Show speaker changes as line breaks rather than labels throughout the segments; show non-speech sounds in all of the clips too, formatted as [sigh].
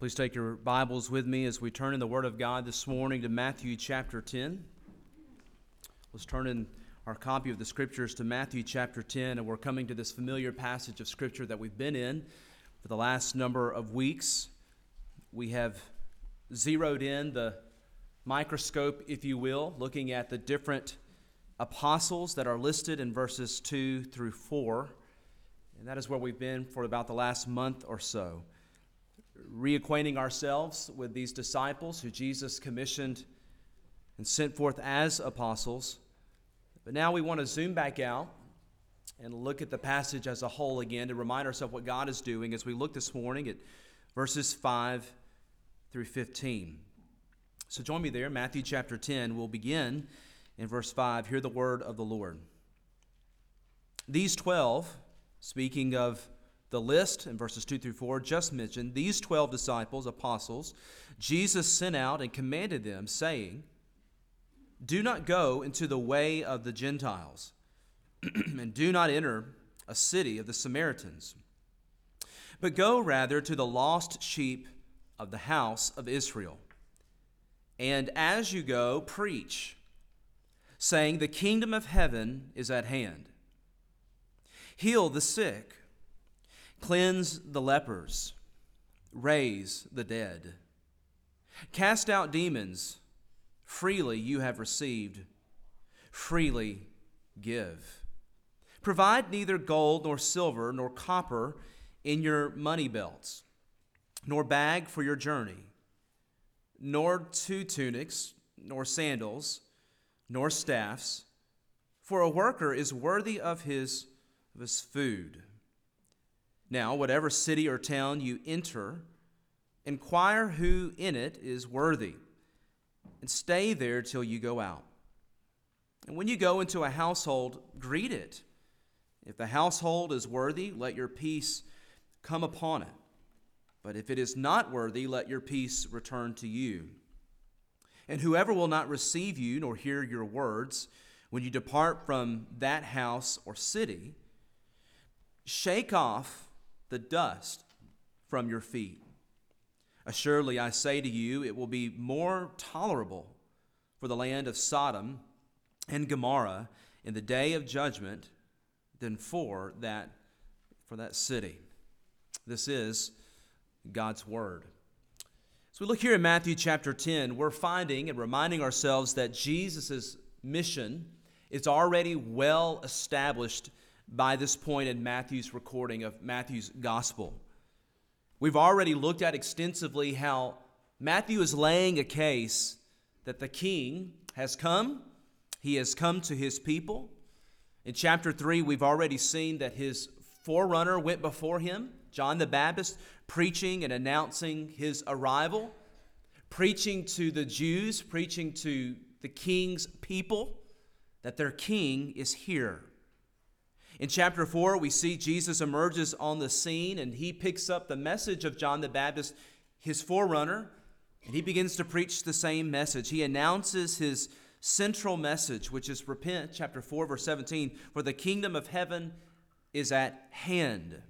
Please take your Bibles with me as we turn in the Word of God this morning to Matthew chapter 10. Let's turn in our copy of the Scriptures to Matthew chapter 10, and we're coming to this familiar passage of Scripture that we've been in for the last number of weeks. We have zeroed in the microscope, if you will, looking at the different apostles that are listed in verses 2 through 4. And that is where we've been for about the last month or so reacquainting ourselves with these disciples who Jesus commissioned and sent forth as apostles. But now we want to zoom back out and look at the passage as a whole again to remind ourselves what God is doing as we look this morning at verses 5 through 15. So join me there, Matthew chapter 10. We'll begin in verse 5. Hear the word of the Lord. These 12, speaking of the list in verses 2 through 4 just mentioned, these 12 disciples, apostles, Jesus sent out and commanded them, saying, Do not go into the way of the Gentiles, [clears throat] and do not enter a city of the Samaritans, but go rather to the lost sheep of the house of Israel. And as you go, preach, saying, The kingdom of heaven is at hand. Heal the sick Cleanse the lepers, raise the dead, cast out demons. Freely you have received, freely give. Provide neither gold nor silver nor copper in your money belts, nor bag for your journey, nor two tunics, nor sandals, nor staffs, for a worker is worthy of his, of his food. Now, whatever city or town you enter, inquire who in it is worthy, and stay there till you go out. And when you go into a household, greet it. If the household is worthy, let your peace come upon it. But if it is not worthy, let your peace return to you. And whoever will not receive you nor hear your words, when you depart from that house or city, shake off the dust from your feet. Assuredly, I say to you, it will be more tolerable for the land of Sodom and Gomorrah in the day of judgment than for that, for that city. This is God's word. So we look here in Matthew chapter 10, we're finding and reminding ourselves that Jesus' mission is already well established by this point in Matthew's recording of Matthew's gospel. We've already looked at extensively how Matthew is laying a case that the king has come, he has come to his people. In chapter 3, we've already seen that his forerunner went before him, John the Baptist, preaching and announcing his arrival, preaching to the Jews, preaching to the king's people that their king is here. In chapter 4, we see Jesus emerges on the scene and he picks up the message of John the Baptist, his forerunner, and he begins to preach the same message. He announces his central message, which is repent, chapter 4, verse 17, for the kingdom of heaven is at hand.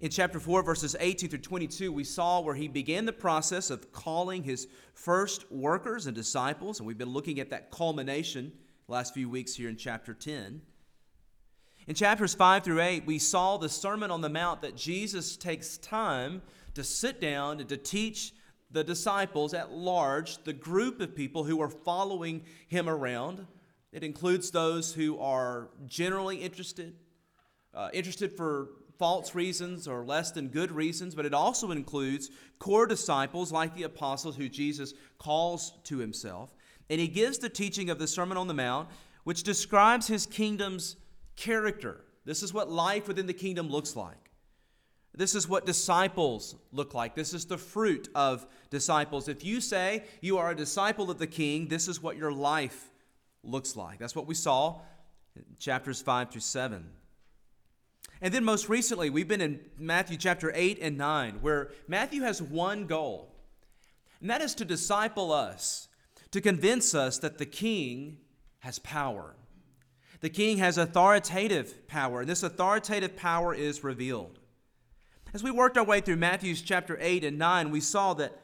In chapter 4, verses 18 through 22, we saw where he began the process of calling his first workers and disciples, and we've been looking at that culmination last few weeks here in chapter 10. In chapters 5 through 8, we saw the Sermon on the Mount that Jesus takes time to sit down and to teach the disciples at large, the group of people who are following him around. It includes those who are generally interested, uh, interested for false reasons or less than good reasons, but it also includes core disciples like the apostles who Jesus calls to himself. And he gives the teaching of the Sermon on the Mount, which describes his kingdom's character. This is what life within the kingdom looks like. This is what disciples look like. This is the fruit of disciples. If you say you are a disciple of the king, this is what your life looks like. That's what we saw in chapters 5 through 7. And then most recently, we've been in Matthew chapter 8 and 9, where Matthew has one goal, and that is to disciple us, to convince us that the king has power. The king has authoritative power, and this authoritative power is revealed. As we worked our way through Matthew's chapter 8 and 9, we saw that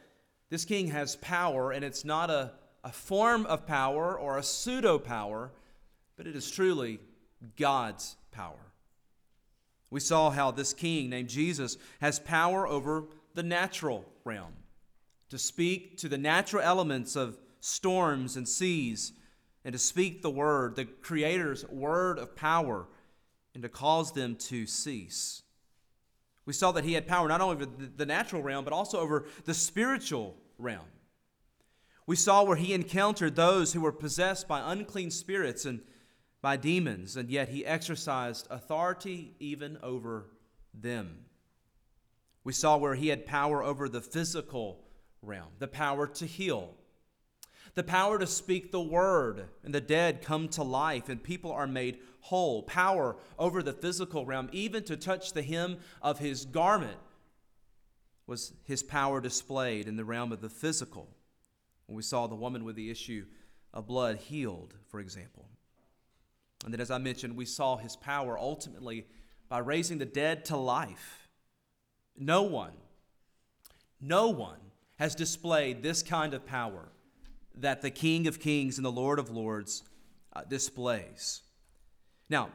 this king has power, and it's not a, a form of power or a pseudo power, but it is truly God's power. We saw how this king named Jesus has power over the natural realm to speak to the natural elements of storms and seas and to speak the word, the Creator's word of power, and to cause them to cease. We saw that he had power not only over the natural realm, but also over the spiritual realm. We saw where he encountered those who were possessed by unclean spirits and by demons, and yet he exercised authority even over them. We saw where he had power over the physical realm, the power to heal, the power to speak the word, and the dead come to life, and people are made whole, power over the physical realm, even to touch the hem of his garment was his power displayed in the realm of the physical. When we saw the woman with the issue of blood healed, for example. And then, as I mentioned, we saw his power ultimately by raising the dead to life. No one, no one has displayed this kind of power that the King of Kings and the Lord of Lords uh, displays. Now,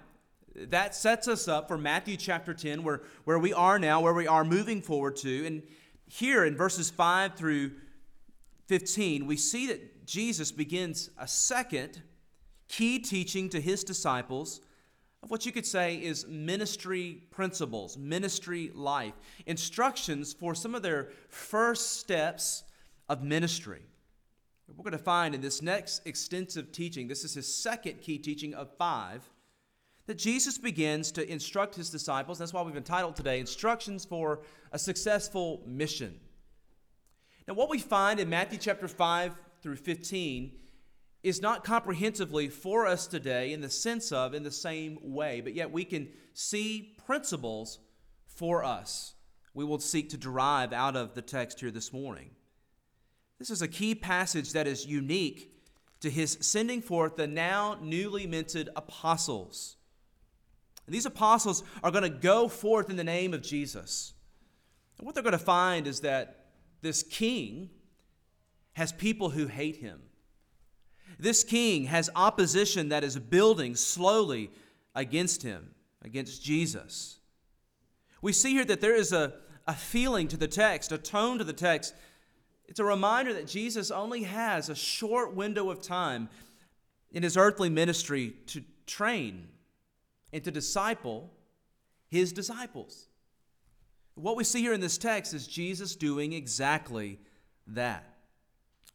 that sets us up for Matthew chapter 10, where, where we are now, where we are moving forward to. And here in verses 5 through 15, we see that Jesus begins a second key teaching to his disciples of what you could say is ministry principles, ministry life, instructions for some of their first steps of ministry. We're going to find in this next extensive teaching, this is his second key teaching of five, that Jesus begins to instruct his disciples. That's why we've entitled today Instructions for a Successful Mission. Now, what we find in Matthew chapter 5 through 15 is not comprehensively for us today in the sense of in the same way, but yet we can see principles for us. We will seek to derive out of the text here this morning. This is a key passage that is unique to his sending forth the now newly minted apostles. And these apostles are going to go forth in the name of Jesus. And what they're going to find is that this king has people who hate him. This king has opposition that is building slowly against him, against Jesus. We see here that there is a, a feeling to the text, a tone to the text. It's a reminder that Jesus only has a short window of time in his earthly ministry to train and to disciple his disciples. What we see here in this text is Jesus doing exactly that.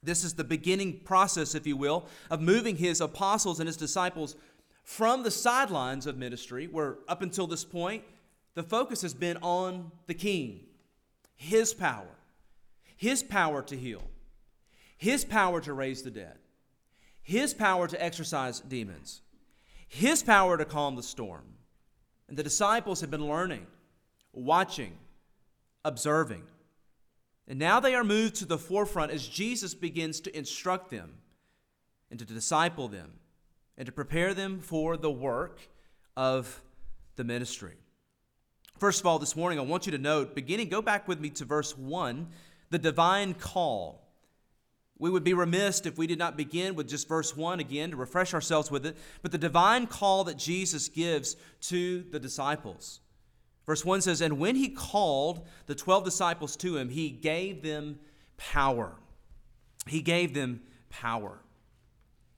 This is the beginning process, if you will, of moving his apostles and his disciples from the sidelines of ministry, where up until this point, the focus has been on the king, his power, his power to heal, his power to raise the dead, his power to exorcise demons, his power to calm the storm. And the disciples have been learning, watching, observing. And now they are moved to the forefront as Jesus begins to instruct them and to disciple them and to prepare them for the work of the ministry. First of all, this morning, I want you to note, beginning, go back with me to verse 1, the divine call. We would be remiss if we did not begin with just verse 1 again to refresh ourselves with it, but the divine call that Jesus gives to the disciples. Verse 1 says, And when he called the 12 disciples to him, he gave them power. He gave them power.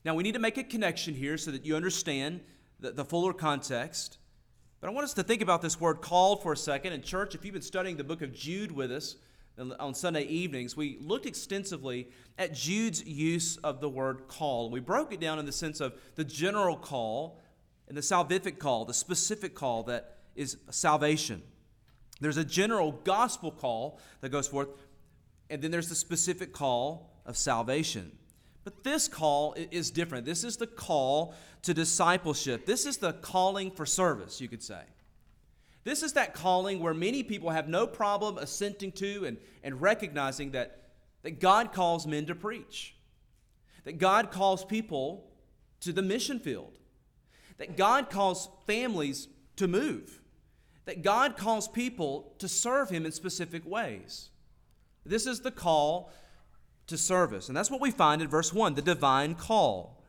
Now, we need to make a connection here so that you understand the, the fuller context. But I want us to think about this word called for a second. And, church, if you've been studying the book of Jude with us, on Sunday evenings, we looked extensively at Jude's use of the word call. We broke it down in the sense of the general call and the salvific call, the specific call that is salvation. There's a general gospel call that goes forth, and then there's the specific call of salvation. But this call is different. This is the call to discipleship. This is the calling for service, you could say. This is that calling where many people have no problem assenting to and, and recognizing that, that God calls men to preach, that God calls people to the mission field, that God calls families to move, that God calls people to serve Him in specific ways. This is the call to service. And that's what we find in verse 1 the divine call.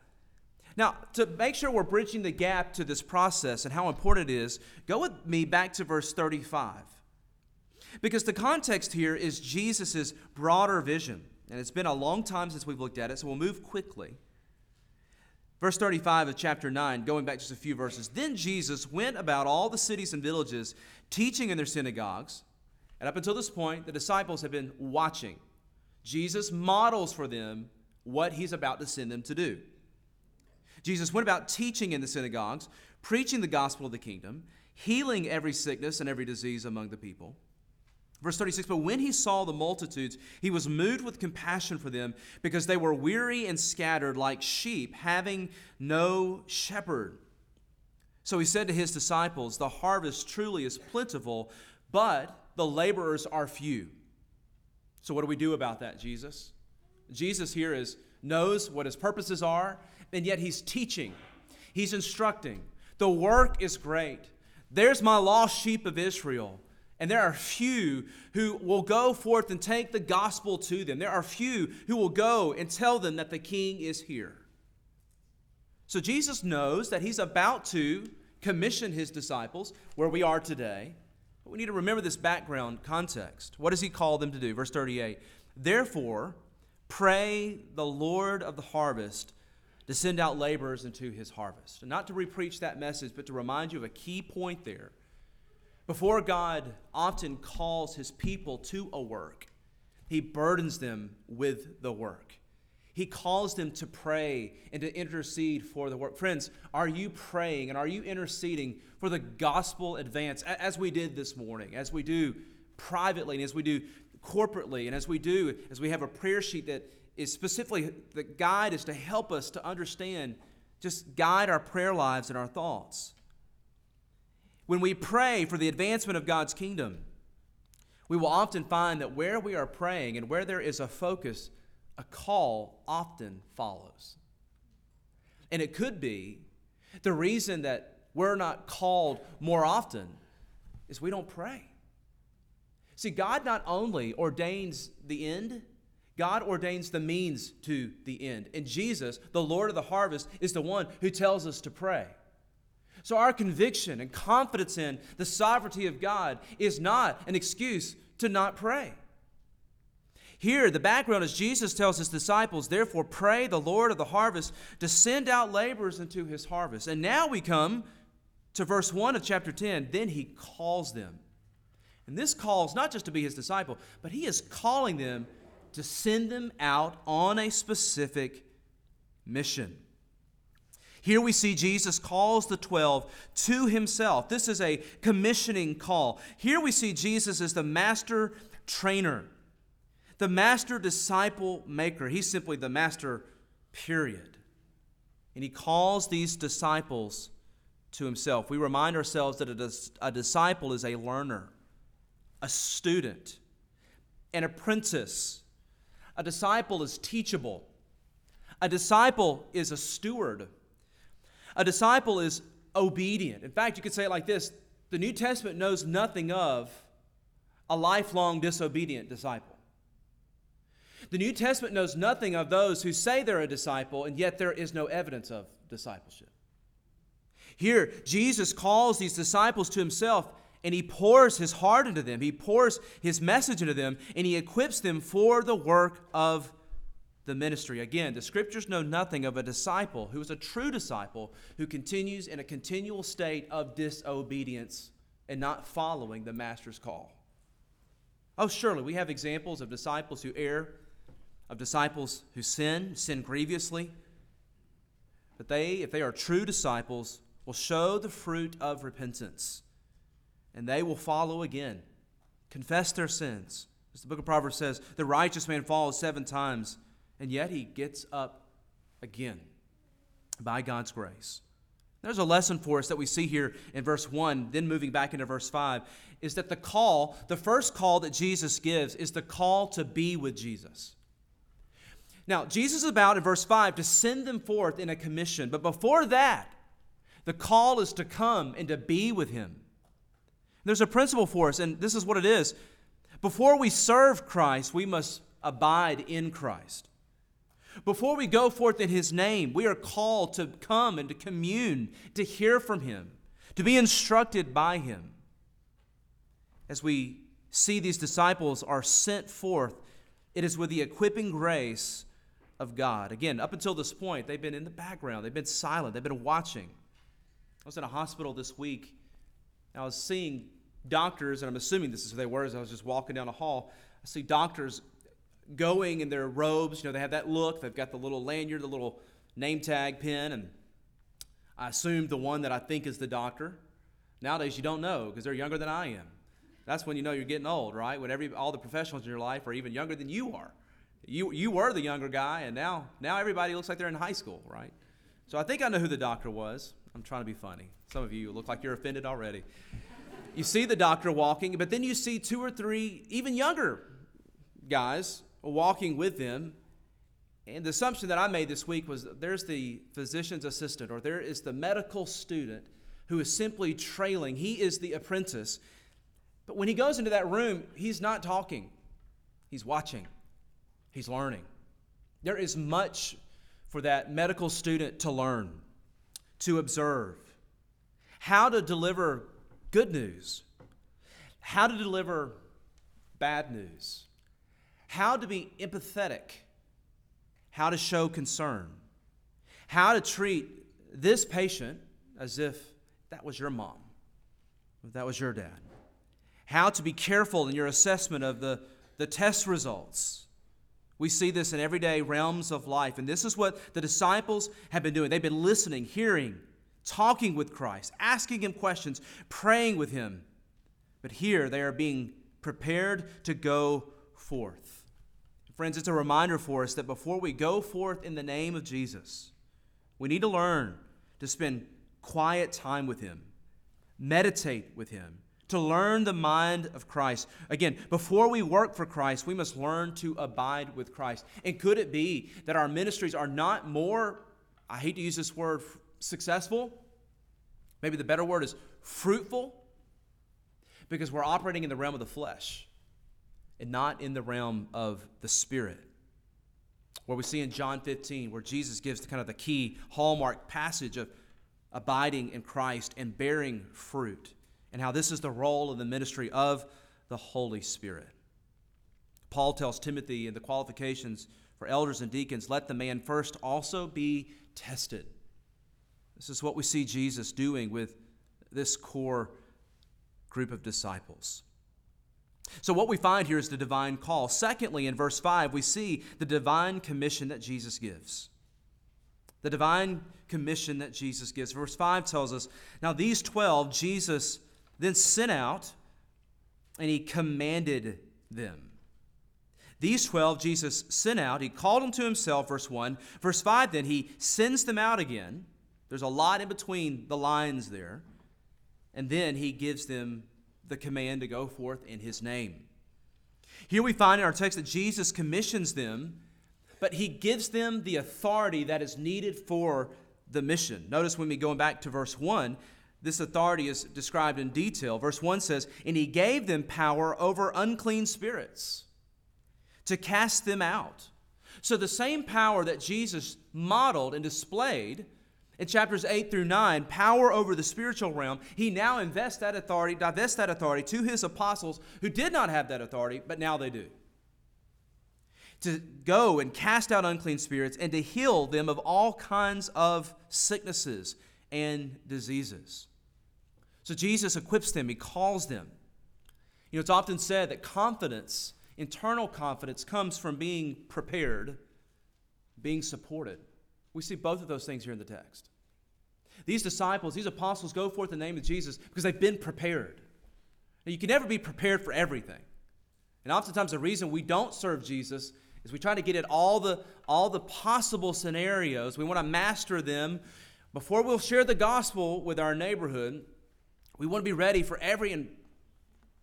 Now, to make sure we're bridging the gap to this process and how important it is, go with me back to verse 35. Because the context here is Jesus' broader vision. And it's been a long time since we've looked at it, so we'll move quickly. Verse 35 of chapter 9, going back just a few verses. Then Jesus went about all the cities and villages, teaching in their synagogues. And up until this point, the disciples have been watching. Jesus models for them what he's about to send them to do. Jesus went about teaching in the synagogues, preaching the gospel of the kingdom, healing every sickness and every disease among the people. Verse 36 But when he saw the multitudes, he was moved with compassion for them because they were weary and scattered like sheep, having no shepherd. So he said to his disciples, The harvest truly is plentiful, but the laborers are few. So, what do we do about that, Jesus? Jesus here is, knows what his purposes are, and yet he's teaching, he's instructing. The work is great. There's my lost sheep of Israel. And there are few who will go forth and take the gospel to them. There are few who will go and tell them that the king is here. So Jesus knows that he's about to commission his disciples where we are today. But we need to remember this background context. What does he call them to do? Verse 38 Therefore, pray the Lord of the harvest to send out laborers into his harvest. And not to repreach that message, but to remind you of a key point there before God often calls his people to a work, he burdens them with the work. He calls them to pray and to intercede for the work. Friends, are you praying and are you interceding for the gospel advance as we did this morning, as we do privately and as we do corporately, and as we do, as we have a prayer sheet that is specifically the guide is to help us to understand, just guide our prayer lives and our thoughts. When we pray for the advancement of God's kingdom, we will often find that where we are praying and where there is a focus, a call often follows. And it could be the reason that we're not called more often is we don't pray. See, God not only ordains the end, God ordains the means to the end. And Jesus, the Lord of the harvest, is the one who tells us to pray. So, our conviction and confidence in the sovereignty of God is not an excuse to not pray. Here, the background is Jesus tells his disciples, Therefore, pray the Lord of the harvest to send out laborers into his harvest. And now we come to verse 1 of chapter 10. Then he calls them. And this calls not just to be his disciple, but he is calling them to send them out on a specific mission. Here we see Jesus calls the 12 to himself. This is a commissioning call. Here we see Jesus as the master trainer, the master disciple maker. He's simply the master, period. And he calls these disciples to himself. We remind ourselves that a, dis- a disciple is a learner, a student, an apprentice. A disciple is teachable. A disciple is a steward. A disciple is obedient. In fact, you could say it like this the New Testament knows nothing of a lifelong disobedient disciple. The New Testament knows nothing of those who say they're a disciple, and yet there is no evidence of discipleship. Here, Jesus calls these disciples to himself, and he pours his heart into them. He pours his message into them, and he equips them for the work of the ministry. Again, the scriptures know nothing of a disciple who is a true disciple who continues in a continual state of disobedience and not following the master's call. Oh, surely we have examples of disciples who err, of disciples who sin, sin grievously. But they, if they are true disciples, will show the fruit of repentance. And they will follow again, confess their sins. As the book of Proverbs says, the righteous man falls seven times and yet he gets up again by God's grace. There's a lesson for us that we see here in verse 1, then moving back into verse 5, is that the call, the first call that Jesus gives, is the call to be with Jesus. Now, Jesus is about in verse 5 to send them forth in a commission, but before that, the call is to come and to be with him. There's a principle for us, and this is what it is. Before we serve Christ, we must abide in Christ. Before we go forth in His name, we are called to come and to commune, to hear from Him, to be instructed by Him. As we see these disciples are sent forth, it is with the equipping grace of God. Again, up until this point, they've been in the background, they've been silent, they've been watching. I was in a hospital this week, I was seeing doctors, and I'm assuming this is who they were as I was just walking down a hall. I see doctors going in their robes. You know, they have that look. They've got the little lanyard, the little name tag pin, and I assumed the one that I think is the doctor. Nowadays, you don't know because they're younger than I am. That's when you know you're getting old, right? When every, all the professionals in your life are even younger than you are. You, you were the younger guy, and now, now everybody looks like they're in high school, right? So I think I know who the doctor was. I'm trying to be funny. Some of you look like you're offended already. You see the doctor walking, but then you see two or three even younger guys walking with them. And the assumption that I made this week was there's the physician's assistant, or there is the medical student who is simply trailing. He is the apprentice. But when he goes into that room, he's not talking, he's watching, he's learning. There is much for that medical student to learn, to observe, how to deliver good news, how to deliver bad news, how to be empathetic, how to show concern, how to treat this patient as if that was your mom, that was your dad. How to be careful in your assessment of the, the test results. We see this in everyday realms of life. And this is what the disciples have been doing. They've been listening, hearing, talking with Christ, asking him questions, praying with him. But here they are being prepared to go forth. Friends, it's a reminder for us that before we go forth in the name of Jesus, we need to learn to spend quiet time with him, meditate with him, to learn the mind of Christ. Again, before we work for Christ, we must learn to abide with Christ. And could it be that our ministries are not more, I hate to use this word, successful? Maybe the better word is fruitful? Because we're operating in the realm of the flesh and not in the realm of the spirit. Where we see in John 15, where Jesus gives kind of the key hallmark passage of abiding in Christ and bearing fruit and how this is the role of the ministry of the Holy Spirit. Paul tells Timothy in the qualifications for elders and deacons let the man first also be tested. This is what we see Jesus doing with this core group of disciples. So, what we find here is the divine call. Secondly, in verse 5, we see the divine commission that Jesus gives. The divine commission that Jesus gives. Verse 5 tells us Now, these 12 Jesus then sent out and he commanded them. These 12 Jesus sent out. He called them to himself, verse 1. Verse 5, then he sends them out again. There's a lot in between the lines there. And then he gives them the command to go forth in his name. Here we find in our text that Jesus commissions them, but he gives them the authority that is needed for the mission. Notice when we going back to verse 1, this authority is described in detail. Verse 1 says, And he gave them power over unclean spirits to cast them out. So the same power that Jesus modeled and displayed in chapters 8 through 9, power over the spiritual realm, he now invests that authority, divests that authority to his apostles who did not have that authority, but now they do. To go and cast out unclean spirits and to heal them of all kinds of sicknesses and diseases. So Jesus equips them, he calls them. You know, it's often said that confidence, internal confidence, comes from being prepared, being supported. We see both of those things here in the text. These disciples, these apostles go forth in the name of Jesus because they've been prepared. Now, you can never be prepared for everything. And oftentimes the reason we don't serve Jesus is we try to get at all the, all the possible scenarios. We want to master them. Before we'll share the gospel with our neighborhood, we want to be ready for every and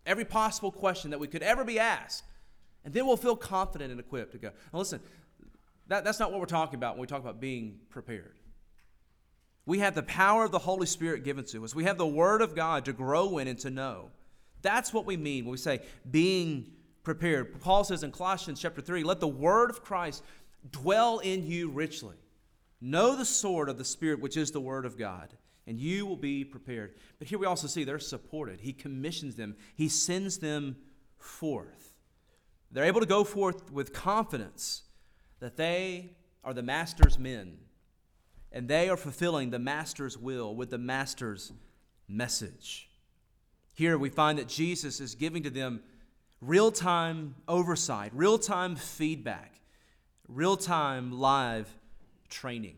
every possible question that we could ever be asked. And then we'll feel confident and equipped to go. Now listen, that, that's not what we're talking about when we talk about being prepared. We have the power of the Holy Spirit given to us. We have the Word of God to grow in and to know. That's what we mean when we say being prepared. Paul says in Colossians chapter 3 let the word of Christ dwell in you richly. Know the sword of the Spirit, which is the word of God, and you will be prepared. But here we also see they're supported. He commissions them, He sends them forth. They're able to go forth with confidence that they are the master's men and they are fulfilling the master's will with the master's message. Here we find that Jesus is giving to them real time oversight, real time feedback, real time live training.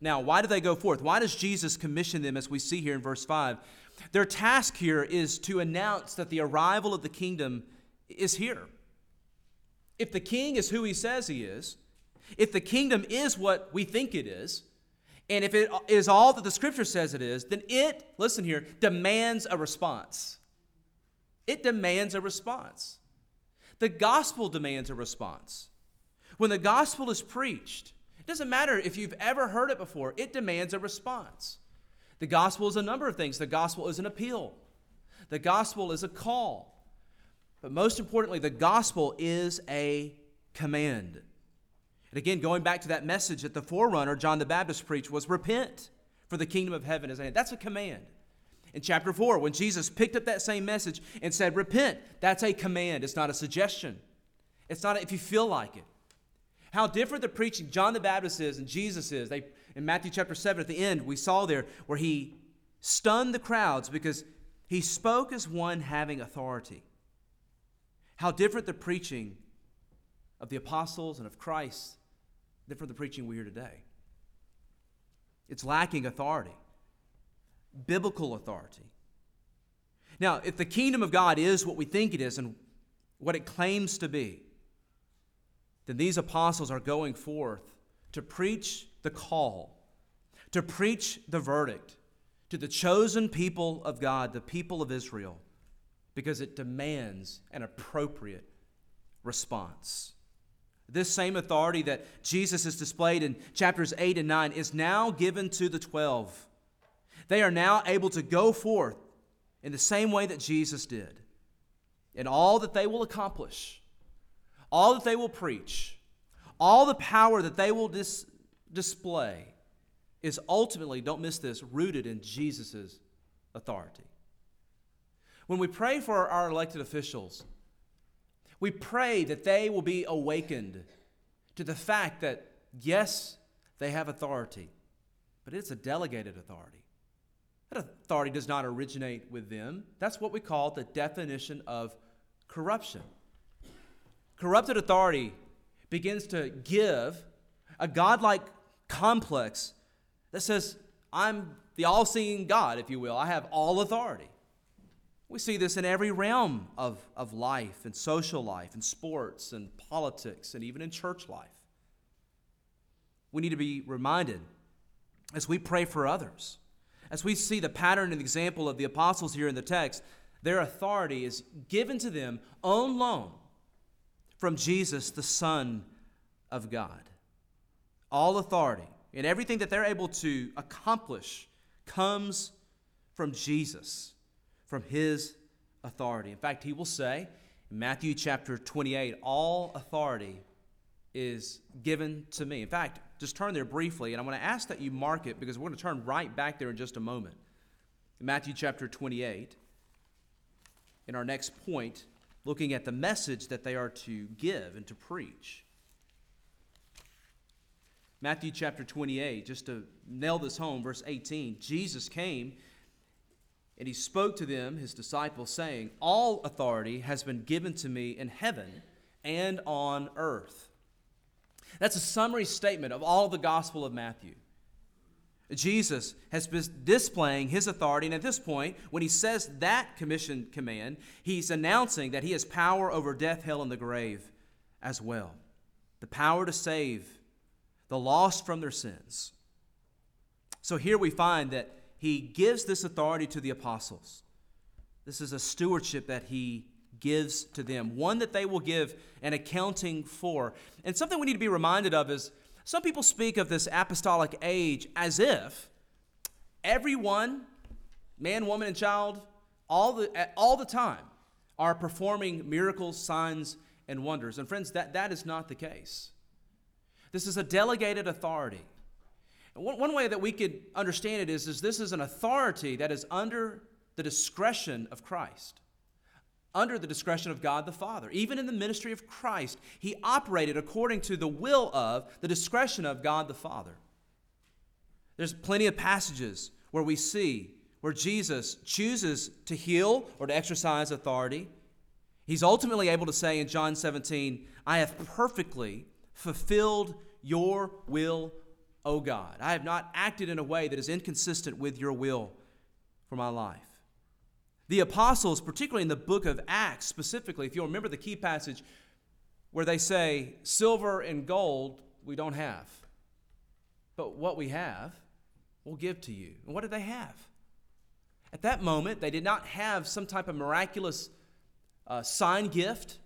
Now, why do they go forth? Why does Jesus commission them, as we see here in verse 5? Their task here is to announce that the arrival of the kingdom is here. If the king is who he says he is, if the kingdom is what we think it is, and if it is all that the scripture says it is, then it, listen here, demands a response. It demands a response. The gospel demands a response. When the gospel is preached, doesn't matter if you've ever heard it before, it demands a response. The gospel is a number of things. The gospel is an appeal, the gospel is a call. But most importantly, the gospel is a command. And again, going back to that message that the forerunner, John the Baptist, preached was repent, for the kingdom of heaven is at hand. That's a command. In chapter 4, when Jesus picked up that same message and said, Repent, that's a command. It's not a suggestion. It's not a, if you feel like it. How different the preaching John the Baptist is and Jesus is. They, in Matthew chapter 7, at the end, we saw there where he stunned the crowds because he spoke as one having authority. How different the preaching of the apostles and of Christ than for the preaching we hear today. It's lacking authority, biblical authority. Now, if the kingdom of God is what we think it is and what it claims to be, then these apostles are going forth to preach the call, to preach the verdict to the chosen people of God, the people of Israel, because it demands an appropriate response. This same authority that Jesus has displayed in chapters 8 and 9 is now given to the 12. They are now able to go forth in the same way that Jesus did. And all that they will accomplish, all that they will preach, all the power that they will dis- display is ultimately, don't miss this, rooted in Jesus' authority. When we pray for our elected officials, we pray that they will be awakened to the fact that, yes, they have authority, but it's a delegated authority. That authority does not originate with them. That's what we call the definition of corruption. Corrupted authority begins to give a godlike complex that says, I'm the all seeing God, if you will. I have all authority. We see this in every realm of, of life and social life and sports and politics and even in church life. We need to be reminded as we pray for others, as we see the pattern and example of the apostles here in the text, their authority is given to them on loan from Jesus, the Son of God. All authority and everything that they're able to accomplish comes from Jesus from his authority. In fact, he will say in Matthew chapter 28, all authority is given to me. In fact, just turn there briefly, and I want to ask that you mark it because we're going to turn right back there in just a moment. In Matthew chapter 28, in our next point, looking at the message that they are to give and to preach. Matthew chapter 28, just to nail this home, verse 18 Jesus came and he spoke to them, his disciples, saying, All authority has been given to me in heaven and on earth. That's a summary statement of all the Gospel of Matthew. Jesus has been displaying his authority, and at this point, when he says that commission command, he's announcing that he has power over death, hell, and the grave as well. The power to save the lost from their sins. So here we find that he gives this authority to the apostles. This is a stewardship that he gives to them, one that they will give an accounting for. And something we need to be reminded of is some people speak of this apostolic age as if everyone, man, woman, and child, all the, all the time are performing miracles, signs, and wonders. And friends, that, that is not the case. This is a delegated authority. One, one way that we could understand it is, is this is an authority that is under the discretion of Christ, under the discretion of God the Father. Even in the ministry of Christ, he operated according to the will of, the discretion of God the Father. There's plenty of passages where we see where Jesus chooses to heal or to exercise authority. He's ultimately able to say in John 17, I have perfectly fulfilled your will, O God. I have not acted in a way that is inconsistent with your will for my life. The apostles, particularly in the book of Acts specifically, if you'll remember the key passage where they say, Silver and gold we don't have, but what we have we'll give to you. And what did they have? At that moment, they did not have some type of miraculous uh, sign gift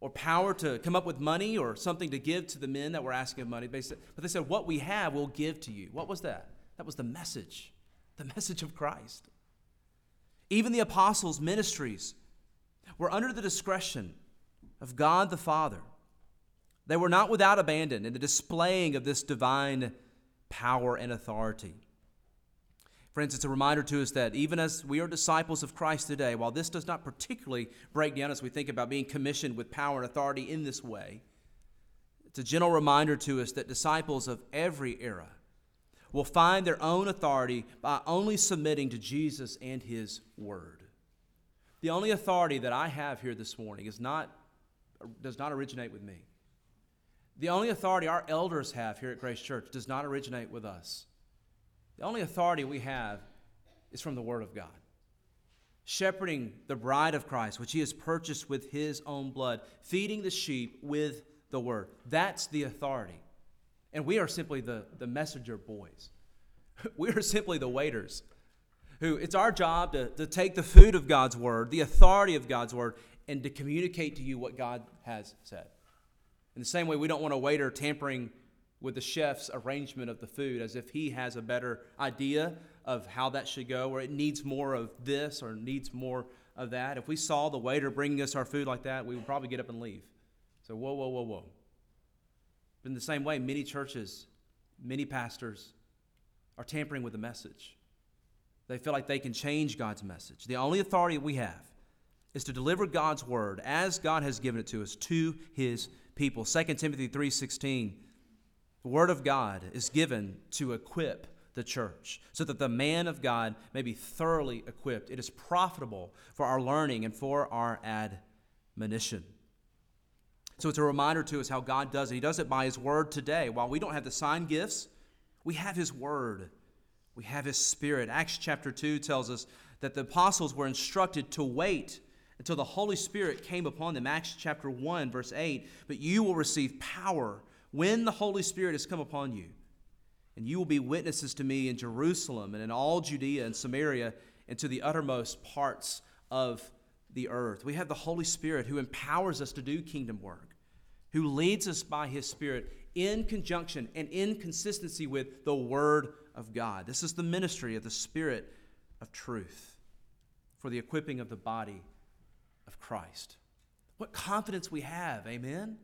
or power to come up with money or something to give to the men that were asking of money. But they said, What we have, we'll give to you. What was that? That was the message, the message of Christ. Even the apostles' ministries were under the discretion of God the Father. They were not without abandon in the displaying of this divine power and authority. Friends, it's a reminder to us that even as we are disciples of Christ today, while this does not particularly break down as we think about being commissioned with power and authority in this way, it's a gentle reminder to us that disciples of every era will find their own authority by only submitting to Jesus and His Word. The only authority that I have here this morning is not, does not originate with me. The only authority our elders have here at Grace Church does not originate with us. The only authority we have is from the Word of God. Shepherding the bride of Christ, which He has purchased with His own blood, feeding the sheep with the Word. That's the authority. And we are simply the, the messenger boys. [laughs] We are simply the waiters who it's our job to, to take the food of God's Word, the authority of God's Word, and to communicate to you what God has said. In the same way, we don't want a waiter tampering with the chef's arrangement of the food as if he has a better idea of how that should go, or it needs more of this or needs more of that. If we saw the waiter bringing us our food like that, we would probably get up and leave. So, whoa, whoa, whoa, whoa. But in the same way, many churches, many pastors are tampering with the message. They feel like they can change God's message. The only authority we have is to deliver God's word as God has given it to us to his people. 2 Timothy 3:16 the Word of God is given to equip the church so that the man of God may be thoroughly equipped. It is profitable for our learning and for our admonition. So it's a reminder to us how God does it. He does it by His Word today. While we don't have the sign gifts, we have His Word, we have His Spirit. Acts chapter 2 tells us that the apostles were instructed to wait until the Holy Spirit came upon them. Acts chapter 1, verse 8. But you will receive power when the Holy Spirit has come upon you, and you will be witnesses to me in Jerusalem and in all Judea and Samaria and to the uttermost parts of the earth. We have the Holy Spirit who empowers us to do kingdom work, who leads us by his Spirit in conjunction and in consistency with the Word of God. This is the ministry of the Spirit of truth for the equipping of the body of Christ. What confidence we have, amen,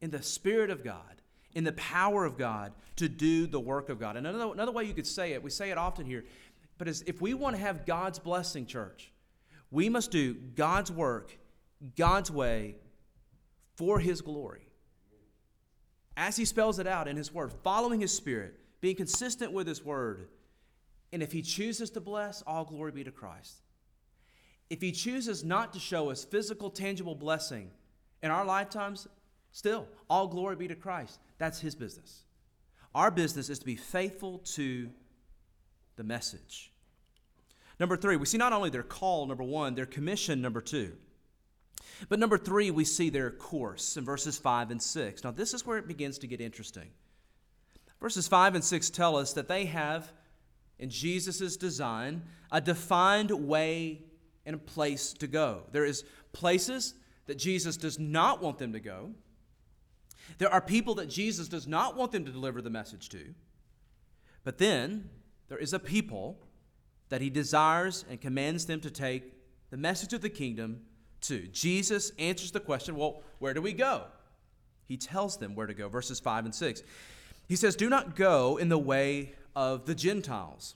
in the Spirit of God in the power of God to do the work of God. And another, another way you could say it, we say it often here, but if we want to have God's blessing, church, we must do God's work, God's way, for His glory. As He spells it out in His Word, following His Spirit, being consistent with His Word. And if He chooses to bless, all glory be to Christ. If He chooses not to show us physical, tangible blessing in our lifetimes, still, all glory be to Christ. That's his business. Our business is to be faithful to the message. Number three, we see not only their call, number one, their commission, number two. But number three, we see their course in verses five and six. Now, this is where it begins to get interesting. Verses five and six tell us that they have, in Jesus' design, a defined way and a place to go. There is places that Jesus does not want them to go, there are people that Jesus does not want them to deliver the message to. But then there is a people that he desires and commands them to take the message of the kingdom to. Jesus answers the question well, where do we go? He tells them where to go, verses 5 and 6. He says, Do not go in the way of the Gentiles,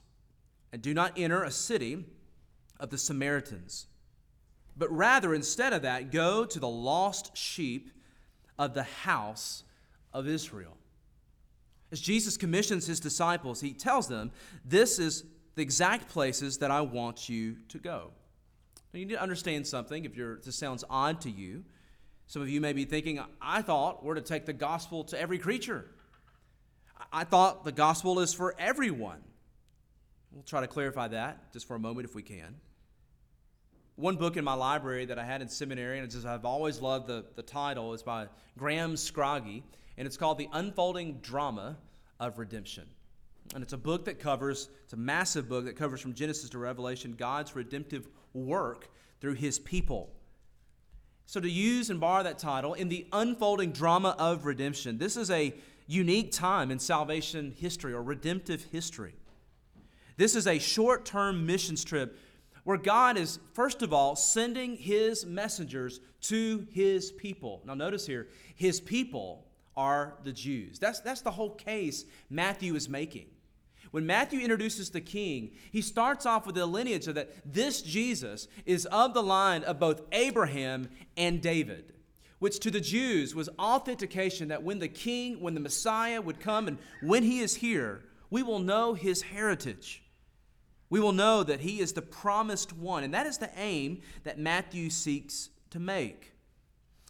and do not enter a city of the Samaritans, but rather, instead of that, go to the lost sheep of the house of Israel. As Jesus commissions his disciples, he tells them, This is the exact places that I want you to go. Now, you need to understand something if you're, this sounds odd to you. Some of you may be thinking, I thought we're to take the gospel to every creature. I thought the gospel is for everyone. We'll try to clarify that just for a moment if we can. One book in my library that I had in seminary, and just, I've always loved the, the title, is by Graham Scroggie, and it's called The Unfolding Drama of Redemption. And it's a book that covers, it's a massive book that covers from Genesis to Revelation God's redemptive work through his people. So, to use and borrow that title, in the unfolding drama of redemption, this is a unique time in salvation history or redemptive history. This is a short term missions trip where God is, first of all, sending his messengers to his people. Now, notice here, his people are the Jews. That's, that's the whole case Matthew is making. When Matthew introduces the king, he starts off with the lineage of that this Jesus is of the line of both Abraham and David, which to the Jews was authentication that when the king, when the Messiah would come and when he is here, we will know his heritage. We will know that he is the promised one, and that is the aim that Matthew seeks to make.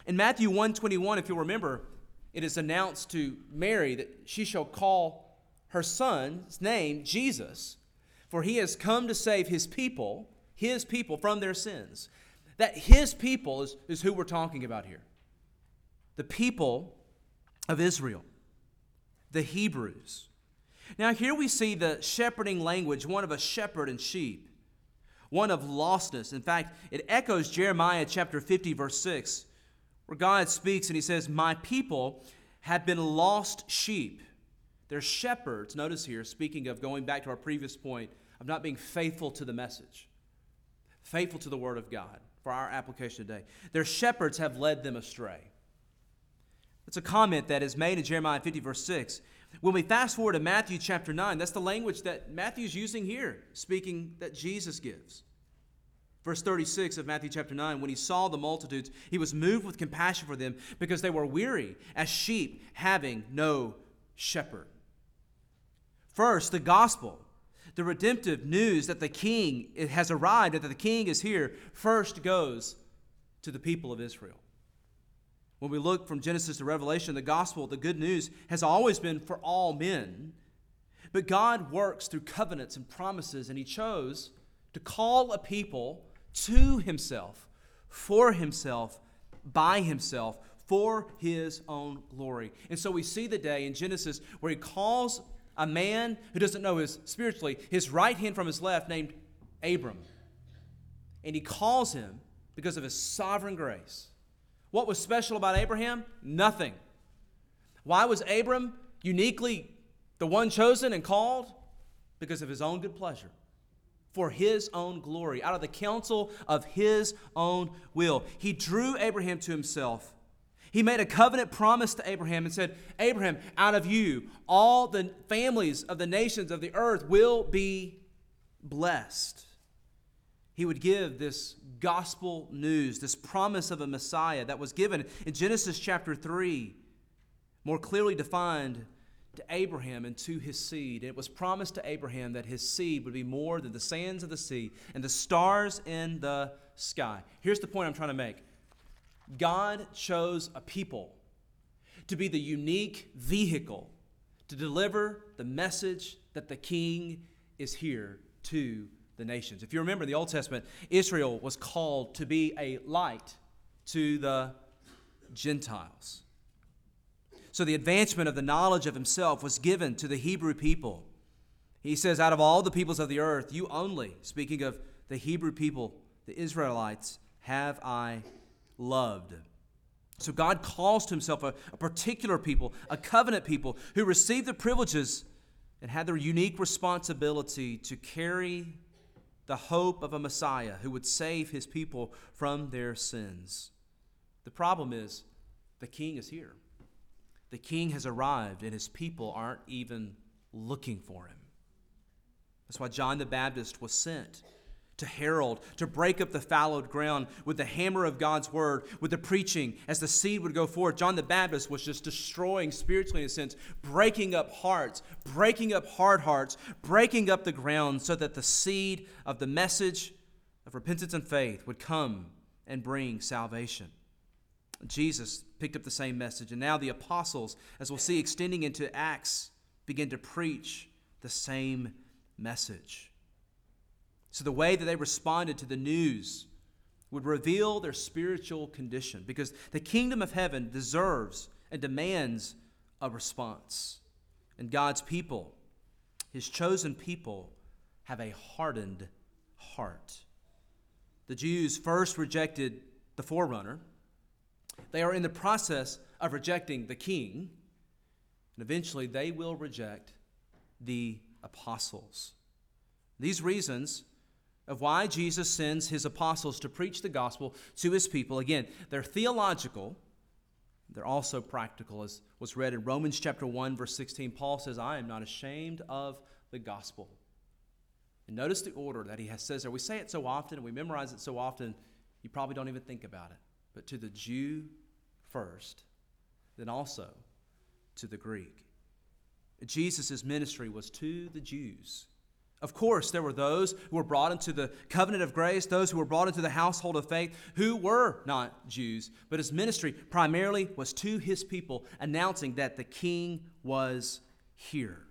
In Matthew 121, if you'll remember, it is announced to Mary that she shall call her son's name Jesus, for he has come to save his people, his people from their sins. That his people is, is who we're talking about here. The people of Israel, the Hebrews. Now, here we see the shepherding language, one of a shepherd and sheep, one of lostness. In fact, it echoes Jeremiah chapter 50, verse 6, where God speaks and he says, My people have been lost sheep. They're shepherds, notice here, speaking of going back to our previous point of not being faithful to the message, faithful to the Word of God for our application today. Their shepherds have led them astray. It's a comment that is made in Jeremiah 50, verse 6. When we fast forward to Matthew chapter 9, that's the language that Matthew's using here, speaking that Jesus gives. Verse 36 of Matthew chapter 9 When he saw the multitudes, he was moved with compassion for them because they were weary as sheep having no shepherd. First, the gospel, the redemptive news that the king has arrived, that the king is here, first goes to the people of Israel. When we look from Genesis to Revelation, the gospel, the good news, has always been for all men. But God works through covenants and promises, and He chose to call a people to Himself, for Himself, by Himself, for His own glory. And so we see the day in Genesis where He calls a man who doesn't know his spiritually his right hand from his left named Abram. And he calls him because of his sovereign grace. What was special about Abraham? Nothing. Why was Abram uniquely the one chosen and called? Because of his own good pleasure, for his own glory, out of the counsel of his own will. He drew Abraham to himself he made a covenant promise to Abraham and said, Abraham, out of you, all the families of the nations of the earth will be blessed. He would give this gospel news, this promise of a Messiah that was given in Genesis chapter 3, more clearly defined to Abraham and to his seed. It was promised to Abraham that his seed would be more than the sands of the sea and the stars in the sky. Here's the point I'm trying to make God chose a people to be the unique vehicle to deliver the message that the king is here to the nations. If you remember in the Old Testament, Israel was called to be a light to the Gentiles. So the advancement of the knowledge of himself was given to the Hebrew people. He says, Out of all the peoples of the earth, you only, speaking of the Hebrew people, the Israelites, have I loved. So God calls to himself a, a, particular people, a covenant people, who received the privileges and had their unique responsibility to carry the hope of a Messiah who would save his people from their sins. The problem is, the king is here. The king has arrived, and his people aren't even looking for him. That's why John the Baptist was sent to herald, to break up the fallowed ground with the hammer of God's word, with the preaching as the seed would go forth. John the Baptist was just destroying, spiritually in a sense, breaking up hearts, breaking up hard hearts, breaking up the ground so that the seed of the message of repentance and faith would come and bring salvation. Jesus picked up the same message, and now the apostles, as we'll see extending into Acts, begin to preach the same message. So the way that they responded to the news would reveal their spiritual condition because the kingdom of heaven deserves and demands a response. And God's people, his chosen people, have a hardened heart. The Jews first rejected the forerunner. They are in the process of rejecting the king. And eventually they will reject the apostles. These reasons of why Jesus sends his apostles to preach the gospel to his people. Again, they're theological, they're also practical, as was read in Romans chapter 1, verse 16. Paul says, I am not ashamed of the gospel. And notice the order that he has says there. We say it so often and we memorize it so often, you probably don't even think about it. But to the Jew first, then also to the Greek. Jesus' ministry was to the Jews of course, there were those who were brought into the covenant of grace, those who were brought into the household of faith who were not Jews, but his ministry primarily was to his people, announcing that the king was here.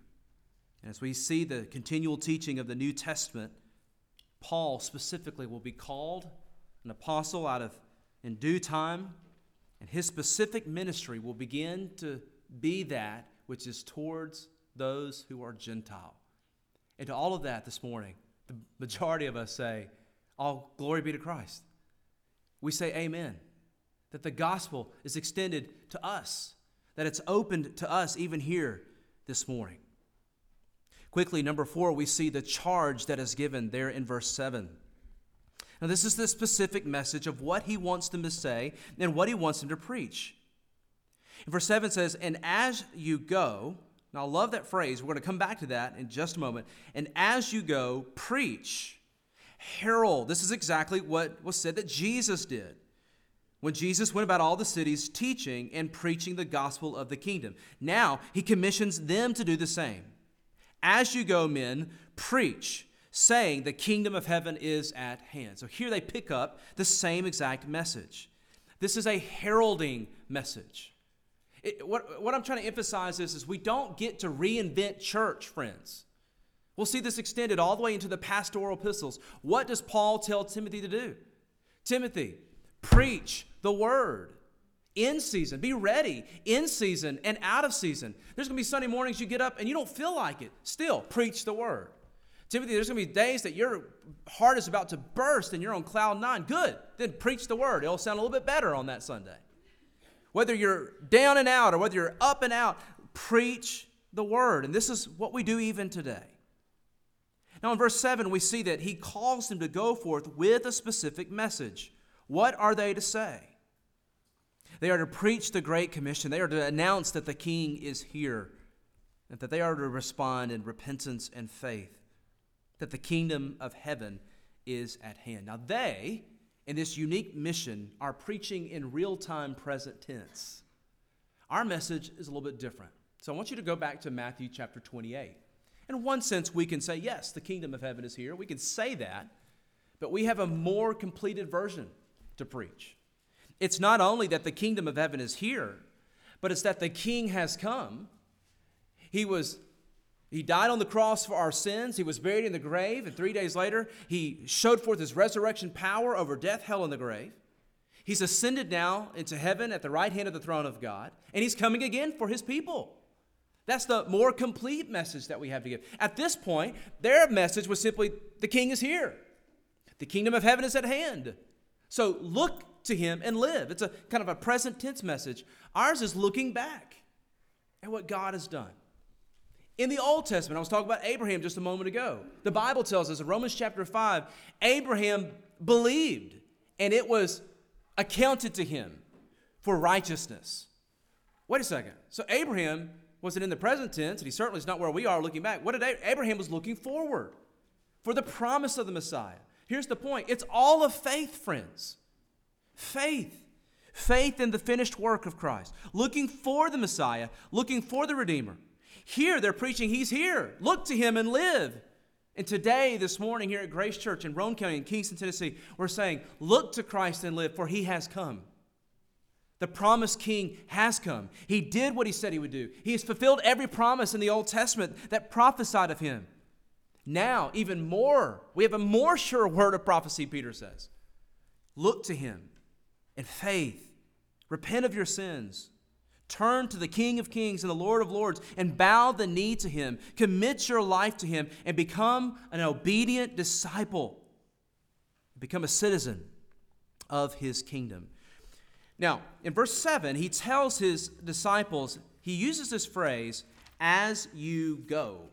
And as we see the continual teaching of the New Testament, Paul specifically will be called an apostle out of in due time, and his specific ministry will begin to be that which is towards those who are Gentile. And to all of that this morning, the majority of us say, All glory be to Christ. We say amen. That the gospel is extended to us, that it's opened to us even here this morning. Quickly, number four, we see the charge that is given there in verse 7. Now, this is the specific message of what he wants them to say and what he wants them to preach. In verse 7 says, And as you go, now, I love that phrase. We're going to come back to that in just a moment. And as you go, preach, herald. This is exactly what was said that Jesus did when Jesus went about all the cities teaching and preaching the gospel of the kingdom. Now, he commissions them to do the same. As you go, men, preach, saying the kingdom of heaven is at hand. So here they pick up the same exact message. This is a heralding message. It, what, what I'm trying to emphasize is, is we don't get to reinvent church, friends. We'll see this extended all the way into the pastoral epistles. What does Paul tell Timothy to do? Timothy, preach the word in season. Be ready in season and out of season. There's going to be Sunday mornings you get up and you don't feel like it. Still, preach the word. Timothy, there's going to be days that your heart is about to burst and you're on cloud nine. Good. Then preach the word. It'll sound a little bit better on that Sunday. Whether you're down and out or whether you're up and out, preach the word. And this is what we do even today. Now, in verse 7, we see that he calls them to go forth with a specific message. What are they to say? They are to preach the Great Commission. They are to announce that the King is here, and that they are to respond in repentance and faith, that the kingdom of heaven is at hand. Now, they in this unique mission are preaching in real time present tense. Our message is a little bit different. So I want you to go back to Matthew chapter 28. In one sense, we can say, yes, the kingdom of heaven is here. We can say that, but we have a more completed version to preach. It's not only that the kingdom of heaven is here, but it's that the king has come. He was he died on the cross for our sins. He was buried in the grave, and three days later, he showed forth his resurrection power over death, hell, and the grave. He's ascended now into heaven at the right hand of the throne of God, and he's coming again for his people. That's the more complete message that we have to give. At this point, their message was simply the king is here, the kingdom of heaven is at hand. So look to him and live. It's a kind of a present tense message. Ours is looking back at what God has done. In the Old Testament, I was talking about Abraham just a moment ago. The Bible tells us in Romans chapter 5, Abraham believed, and it was accounted to him for righteousness. Wait a second. So Abraham wasn't in the present tense, and he certainly is not where we are looking back. What did Abraham was looking forward for the promise of the Messiah. Here's the point it's all of faith, friends. Faith. Faith in the finished work of Christ. Looking for the Messiah, looking for the Redeemer. Here they're preaching, He's here. Look to Him and live. And today, this morning, here at Grace Church in Roane County in Kingston, Tennessee, we're saying, Look to Christ and live, for He has come. The promised king has come. He did what he said he would do. He has fulfilled every promise in the Old Testament that prophesied of him. Now, even more, we have a more sure word of prophecy, Peter says. Look to him in faith, repent of your sins, turn to the King of Kings and the Lord of Lords, and bow the knee to him. Commit your life to him and become an obedient disciple. Become a citizen of his kingdom. Now, in verse 7, he tells his disciples, he uses this phrase, as you go.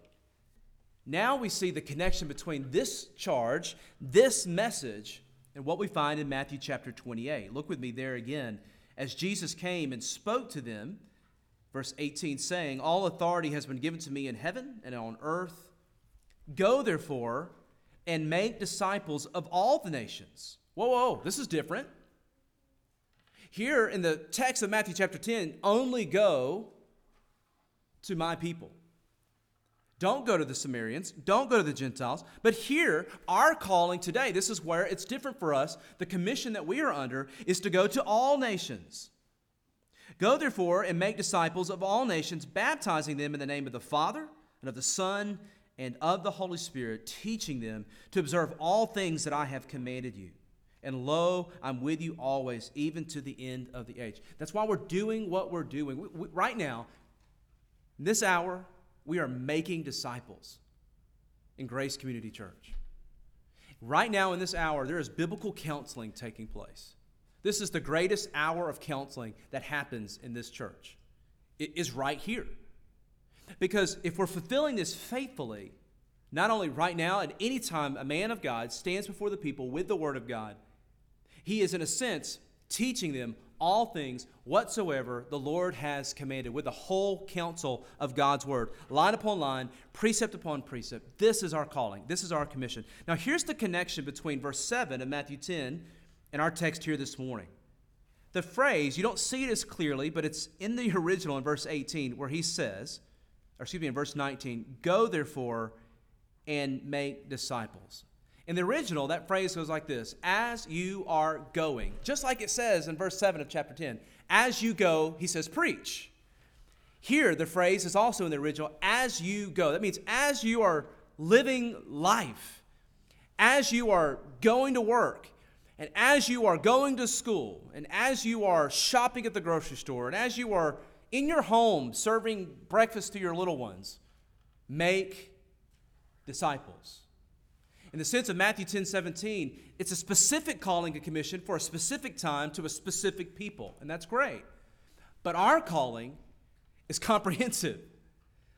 Now we see the connection between this charge, this message, and what we find in Matthew chapter 28. Look with me there again. As Jesus came and spoke to them, verse 18, saying, All authority has been given to me in heaven and on earth. Go therefore and make disciples of all the nations. Whoa, whoa, this is different. Here in the text of Matthew chapter 10, only go to my people. Don't go to the Samaritans. Don't go to the Gentiles. But here, our calling today, this is where it's different for us. The commission that we are under is to go to all nations. Go therefore and make disciples of all nations, baptizing them in the name of the Father and of the Son and of the Holy Spirit, teaching them to observe all things that I have commanded you. And lo, I'm with you always, even to the end of the age. That's why we're doing what we're doing. We, we, right now, this hour, we are making disciples in Grace Community Church. Right now, in this hour, there is biblical counseling taking place. This is the greatest hour of counseling that happens in this church. It is right here. Because if we're fulfilling this faithfully, not only right now, at any time a man of God stands before the people with the Word of God, he is, in a sense, teaching them all things whatsoever the Lord has commanded with the whole counsel of God's word, line upon line, precept upon precept. This is our calling. This is our commission. Now, here's the connection between verse 7 of Matthew 10 and our text here this morning. The phrase, you don't see it as clearly, but it's in the [laughs] original in verse 18 where he says, or excuse me, in verse 19, go therefore and make disciples. In the original, that phrase goes like this As you are going. Just like it says in verse 7 of chapter 10. As you go, he says, preach. Here, the phrase is also in the original, as you go. That means as you are living life, as you are going to work, and as you are going to school, and as you are shopping at the grocery store, and as you are in your home serving breakfast to your little ones, make disciples. In the sense of Matthew 10 17, it's a specific calling and commission for a specific time to a specific people, and that's great. But our calling is comprehensive.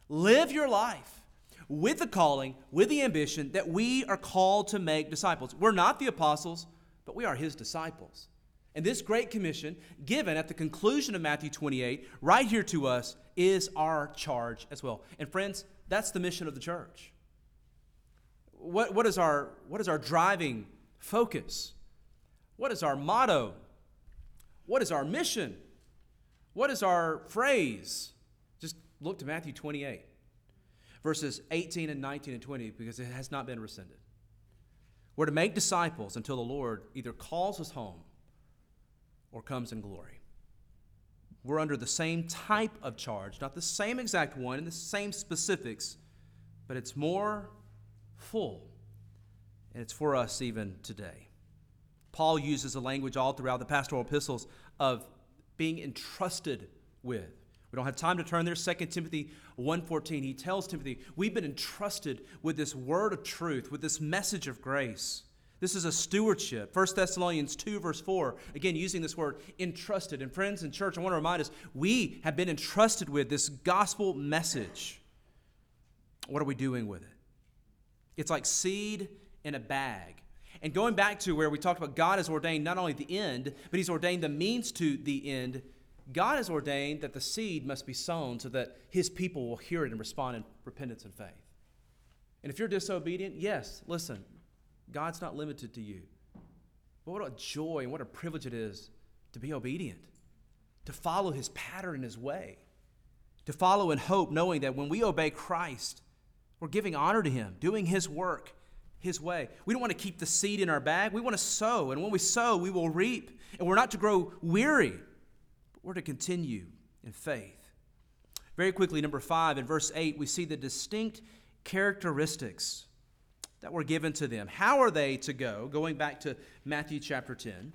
Live your life with the calling, with the ambition that we are called to make disciples. We're not the apostles, but we are his disciples. And this great commission, given at the conclusion of Matthew 28, right here to us, is our charge as well. And friends, that's the mission of the church what, what, is our, what is our driving focus? What is our motto? What is our mission? What is our phrase? Just look to Matthew 28, verses 18 and 19 and 20, because it has not been rescinded. We're to make disciples until the Lord either calls us home or comes in glory. We're under the same type of charge, not the same exact one and the same specifics, but it's more full. And it's for us even today. Paul uses the language all throughout the pastoral epistles of being entrusted with. We don't have time to turn there. 2 Timothy 1:14. He tells Timothy, "We've been entrusted with this word of truth, with this message of grace." This is a stewardship. 1 Thessalonians 2, verse 4, again, using this word entrusted. And friends in church, I want to remind us we have been entrusted with this gospel message. what are we doing with it? It's like seed in a bag. And going back to where we talked about God has ordained not only the end, but He's ordained the means to the end. God has ordained that the seed must be sown so that His people will hear it and respond in repentance and faith. And if you're disobedient, yes, listen, God's not limited to you. But what a joy and what a privilege it is to be obedient, to follow His pattern and His way, to follow in hope, knowing that when we obey Christ, we're giving honor to Him, doing His work His way. We don't want to keep the seed in our bag. We want to sow. And when we sow, we will reap. And we're not to grow weary, but we're to continue in faith. Very quickly, number five, in verse 8, we see the distinct characteristics that were given to them. How are they to go? Going back to Matthew chapter 10.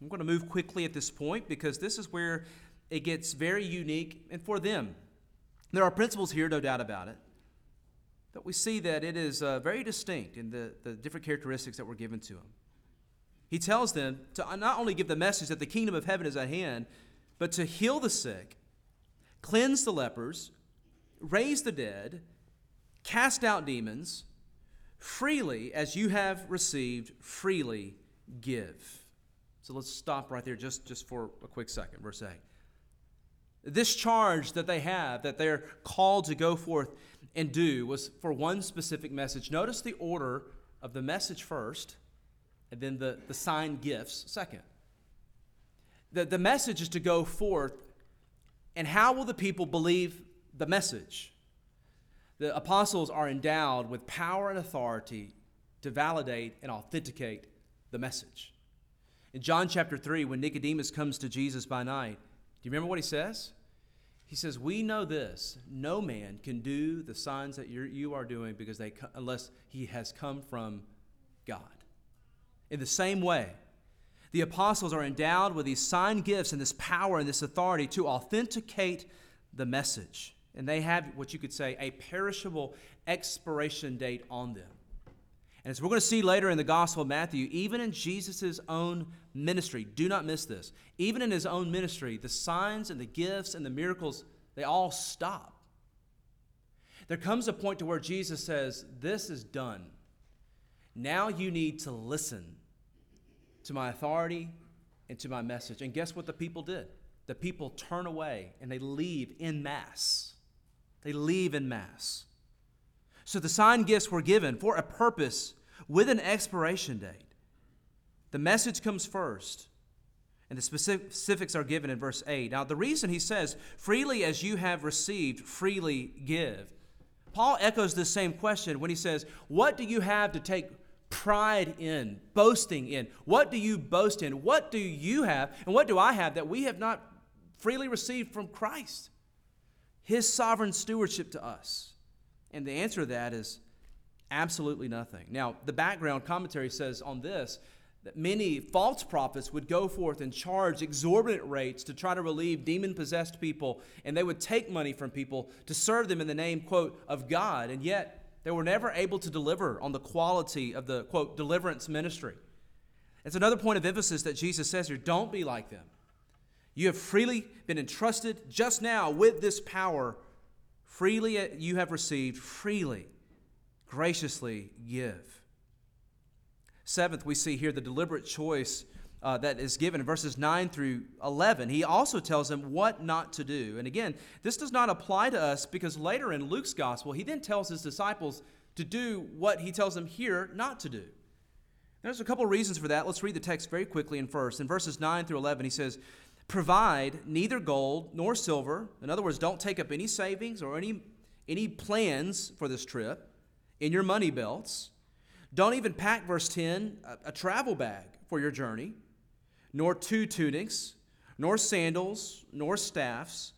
I'm going to move quickly at this point because this is where it gets very unique and for them. There are principles here, no doubt about it. But we see that it is uh, very distinct in the, the different characteristics that were given to him. He tells them to not only give the message that the kingdom of heaven is at hand, but to heal the sick, cleanse the lepers, raise the dead, cast out demons, freely as you have received, freely give. So let's stop right there just, just for a quick second. Verse 8. This charge that they have, that they're called to go forth and do, was for one specific message. Notice the order of the message first, and then the, the sign gifts second. The, the message is to go forth, and how will the people believe the message? The apostles are endowed with power and authority to validate and authenticate the message. In John chapter 3, when Nicodemus comes to Jesus by night, do you remember what he says? He says, We know this no man can do the signs that you're, you are doing because they, unless he has come from God. In the same way, the apostles are endowed with these sign gifts and this power and this authority to authenticate the message. And they have what you could say a perishable expiration date on them. And as we're going to see later in the Gospel of Matthew, even in Jesus' own ministry, do not miss this. Even in his own ministry, the signs and the gifts and the miracles, they all stop. There comes a point to where Jesus says, This is done. Now you need to listen to my authority and to my message. And guess what the people did? The people turn away and they leave in mass. They leave in mass. So the sign gifts were given for a purpose with an expiration date. The message comes first, and the specifics are given in verse 8. Now, the reason he says, freely as you have received, freely give. Paul echoes this same question when he says, What do you have to take pride in, boasting in? What do you boast in? What do you have, and what do I have that we have not freely received from Christ? His sovereign stewardship to us. And the answer to that is absolutely nothing. Now, the background commentary says on this that many false prophets would go forth and charge exorbitant rates to try to relieve demon possessed people, and they would take money from people to serve them in the name, quote, of God, and yet they were never able to deliver on the quality of the, quote, deliverance ministry. It's another point of emphasis that Jesus says here don't be like them. You have freely been entrusted just now with this power Freely you have received, freely, graciously give. Seventh, we see here the deliberate choice uh, that is given in verses 9 through 11. He also tells them what not to do. And again, this does not apply to us because later in Luke's gospel, he then tells his disciples to do what he tells them here not to do. There's a couple reasons for that. Let's read the text very quickly in first. In verses 9 through 11, he says, provide neither gold nor silver. In other words, don't take up any savings or any, any plans for this trip in your money belts. Don't even pack, verse 10, a, a travel bag for your journey, nor two tunics, nor sandals, nor staffs.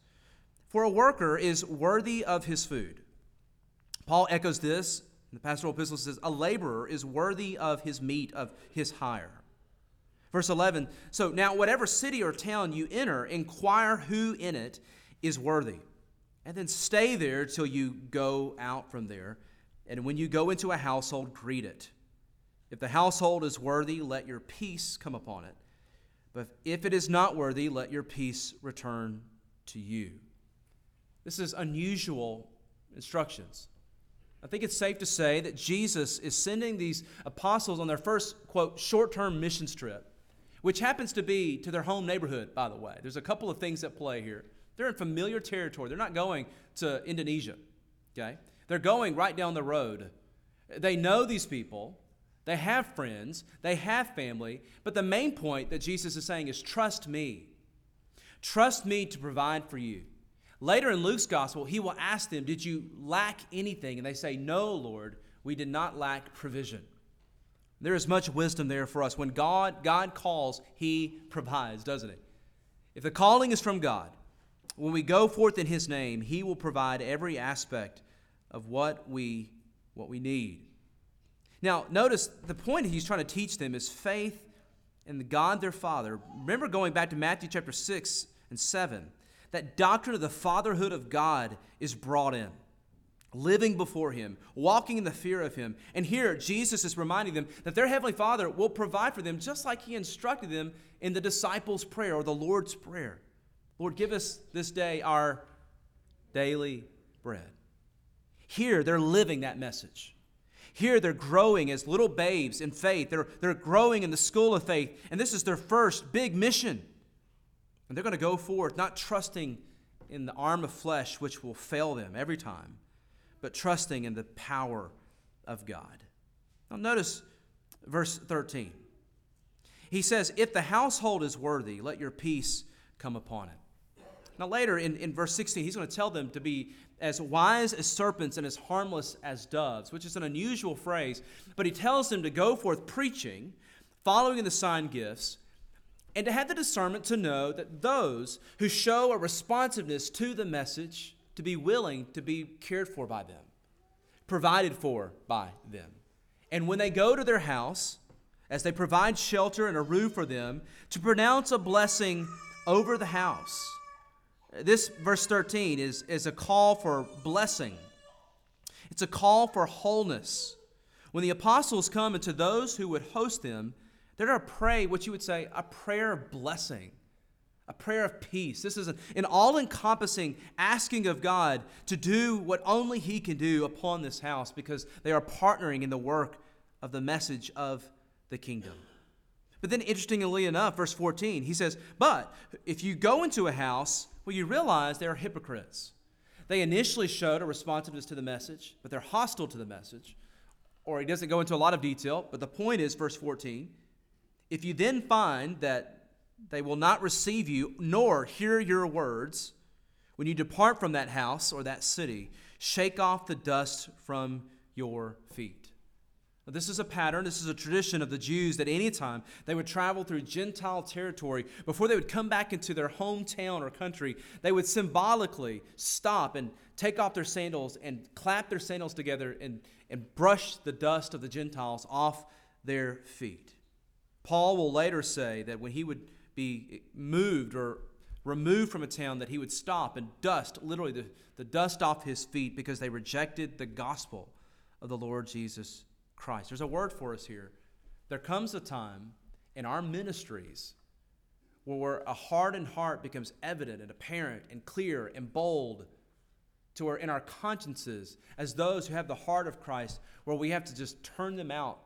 For a worker is worthy of his food. Paul echoes this the pastoral epistle says, A laborer is worthy of his meat, of his hire. Verse 11 So now, whatever city or town you enter, inquire who in it is worthy. And then stay there till you go out from there. And when you go into a household, greet it. If the household is worthy, let your peace come upon it. But if it is not worthy, let your peace return to you. This is unusual instructions. I think it's safe to say that Jesus is sending these apostles on their first, quote, short term missions trip, which happens to be to their home neighborhood, by the way. There's a couple of things at play here. They're in familiar territory, they're not going to Indonesia, okay? They're going right down the road. They know these people, they have friends, they have family, but the main point that Jesus is saying is trust me. Trust me to provide for you. Later in Luke's gospel, he will ask them, Did you lack anything? And they say, No, Lord, we did not lack provision. There is much wisdom there for us. When God, God calls, he provides, doesn't it? If the calling is from God, when we go forth in his name, he will provide every aspect of what we, what we need. Now, notice the point he's trying to teach them is faith in the God their Father. Remember going back to Matthew chapter 6 and 7, that doctrine of the fatherhood of God is brought in. Living before Him, walking in the fear of Him. And here, Jesus is reminding them that their Heavenly Father will provide for them just like He instructed them in the disciples' prayer or the Lord's Prayer. Lord, give us this day our daily bread. Here, they're living that message. Here, they're growing as little babes in faith. They're, they're growing in the school of faith. And this is their first big mission. And they're going to go forth, not trusting in the arm of flesh, which will fail them every time, but trusting in the power of God. Now, notice verse 13. He says, If the household is worthy, let your peace come upon it. Now, later in, in verse 16, he's going to tell them to be as wise as serpents and as harmless as doves, which is an unusual phrase. But he tells them to go forth preaching, following in the sign gifts, and to have the discernment to know that those who show a responsiveness to the message to be willing to be cared for by them, provided for by them. And when they go to their house, as they provide shelter and a roof for them, to pronounce a blessing over the house. This verse 13 is, is a call for blessing. It's a call for wholeness. When the apostles come into those who would host them, they're to pray what you would say a prayer of blessing, a prayer of peace. This is an all encompassing asking of God to do what only He can do upon this house because they are partnering in the work of the message of the kingdom. But then, interestingly enough, verse 14, he says, But if you go into a house, well, you realize they are hypocrites. They initially showed a responsiveness to the message, but they're hostile to the message. Or he doesn't go into a lot of detail, but the point is, verse 14, if you then find that they will not receive you nor hear your words, when you depart from that house or that city, shake off the dust from your feet. Now, this is a pattern, this is a tradition of the Jews that anytime they would travel through Gentile territory, before they would come back into their hometown or country, they would symbolically stop and take off their sandals and clap their sandals together and, and brush the dust of the Gentiles off their feet. Paul will later say that when he would be moved or removed from a town, that he would stop and dust, literally the, the dust off his feet, because they rejected the gospel of the Lord Jesus Christ. There's a word for us here. There comes a time in our ministries where a hardened heart becomes evident and apparent and clear and bold to where in our consciences, as those who have the heart of Christ, where we have to just turn them out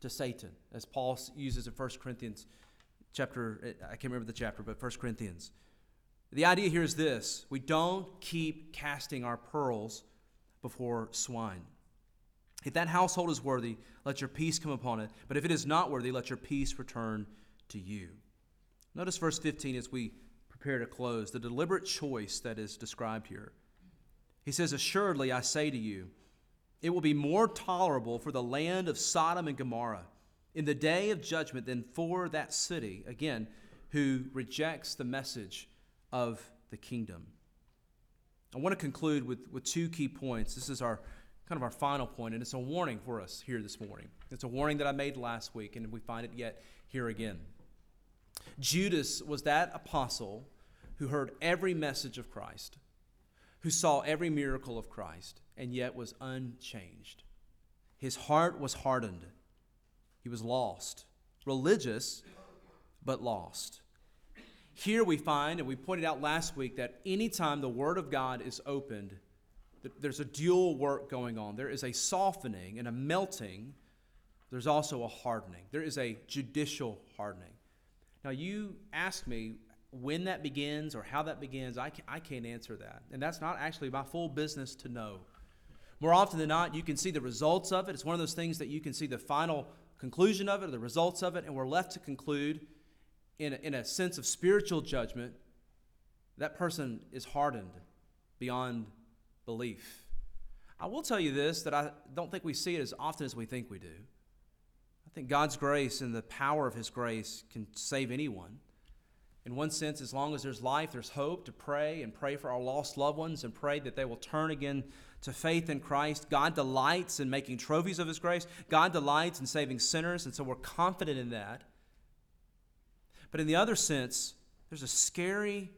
to Satan, as Paul uses in 1 Corinthians chapter, eh, I can't remember the chapter, but 1 Corinthians. The idea here is this we don't keep casting our pearls before swine. If that household is worthy, let your peace come upon it. But if it is not worthy, let your peace return to you. Notice verse 15 as we prepare to close, the deliberate choice that is described here. He says, Assuredly, I say to you, it will be more tolerable for the land of Sodom and Gomorrah in the day of judgment than for that city, again, who rejects the message of the kingdom. I want to conclude with, with two key points. This is our kind of our final point, and it's a warning for us here this morning. It's a warning that I made last week, and we find it yet here again. Judas was that apostle who heard every message of Christ, who saw every miracle of Christ, and yet was unchanged. His heart was hardened. He was lost. Religious, but lost. Here we find, and we pointed out last week, that anytime the Word of God is opened, There's a dual work going on. There is a softening and a melting. There's also a hardening. There is a judicial hardening. Now, you ask me when that begins or how that begins. I, can, I can't answer that. And that's not actually my full business to know. More often than not, you can see the results of it. It's one of those things that you can see the final conclusion of it or the results of it, and we're left to conclude in a, in a sense of spiritual judgment that person is hardened beyond belief. I will tell you this that I don't think we see it as often as we think we do. I think God's grace and the power of His grace can save anyone. In one sense, as long as there's life, there's hope to pray and pray for our lost loved ones and pray that they will turn again to faith in Christ. God delights in making trophies of His grace. God delights in saving sinners, and so we're confident in that. But in the other sense, there's a scary,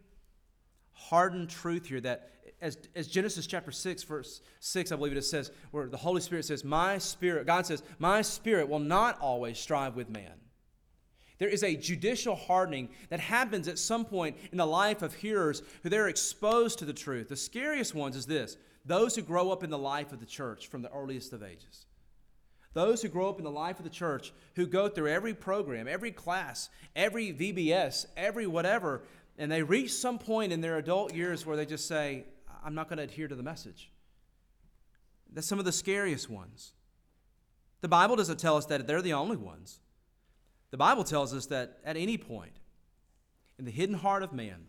hardened truth here that, as, as Genesis chapter 6, verse 6, I believe it says, where the Holy Spirit says, My spirit, God says, My spirit will not always strive with man. There is a judicial hardening that happens at some point in the life of hearers who they're exposed to the truth. The scariest ones is this those who grow up in the life of the church from the earliest of ages. Those who grow up in the life of the church, who go through every program, every class, every VBS, every whatever, and they reach some point in their adult years where they just say, I'm not going to adhere to the message. That's some of the scariest ones. The Bible doesn't tell us that they're the only ones. The Bible tells us that at any point, in the hidden heart of man,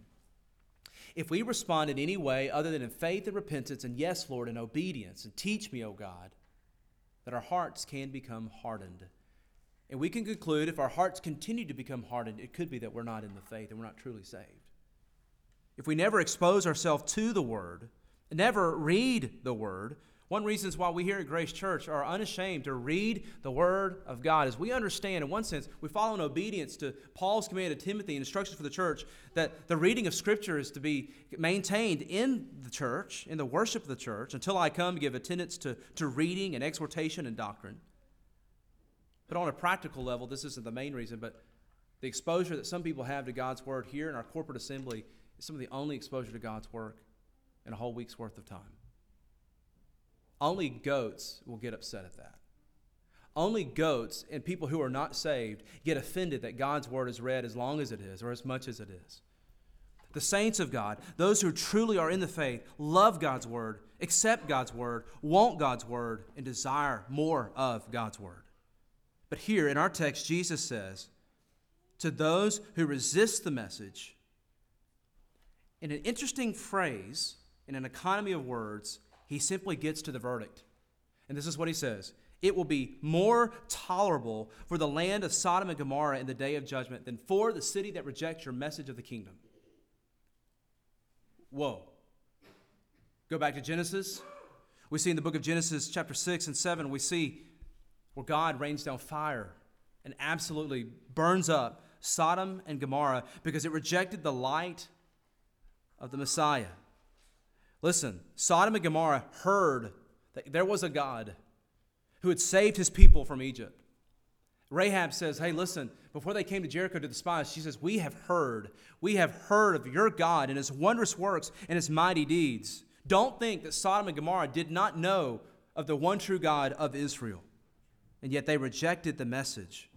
if we respond in any way other than in faith and repentance and yes, Lord, in obedience, and teach me, O God, that our hearts can become hardened. And we can conclude if our hearts continue to become hardened, it could be that we're not in the faith and we're not truly saved. If we never expose ourselves to the Word, never read the Word, one reason why we here at Grace Church are unashamed to read the Word of God. As we understand, in one sense, we follow in obedience to Paul's command to Timothy and instructions for the church that the reading of Scripture is to be maintained in the church, in the worship of the church, until I come to give attendance to, to reading and exhortation and doctrine. But on a practical level, this isn't the main reason, but the exposure that some people have to God's Word here in our corporate assembly is some of the only exposure to God's work in a whole week's worth of time. Only goats will get upset at that. Only goats and people who are not saved get offended that God's word is read as long as it is or as much as it is. The saints of God, those who truly are in the faith, love God's word, accept God's word, want God's word, and desire more of God's word. But here in our text, Jesus says, To those who resist the message, in an interesting phrase, in an economy of words, he simply gets to the verdict. And this is what he says It will be more tolerable for the land of Sodom and Gomorrah in the day of judgment than for the city that rejects your message of the kingdom. Whoa. Go back to Genesis. We see in the book of Genesis, chapter 6 and 7, we see where God rains down fire and absolutely burns up Sodom and Gomorrah because it rejected the light of the Messiah. Listen, Sodom and Gomorrah heard that there was a God who had saved his people from Egypt. Rahab says, Hey, listen, before they came to Jericho to the spies, she says, We have heard. We have heard of your God and his wondrous works and his mighty deeds. Don't think that Sodom and Gomorrah did not know of the one true God of Israel. And yet they rejected the message.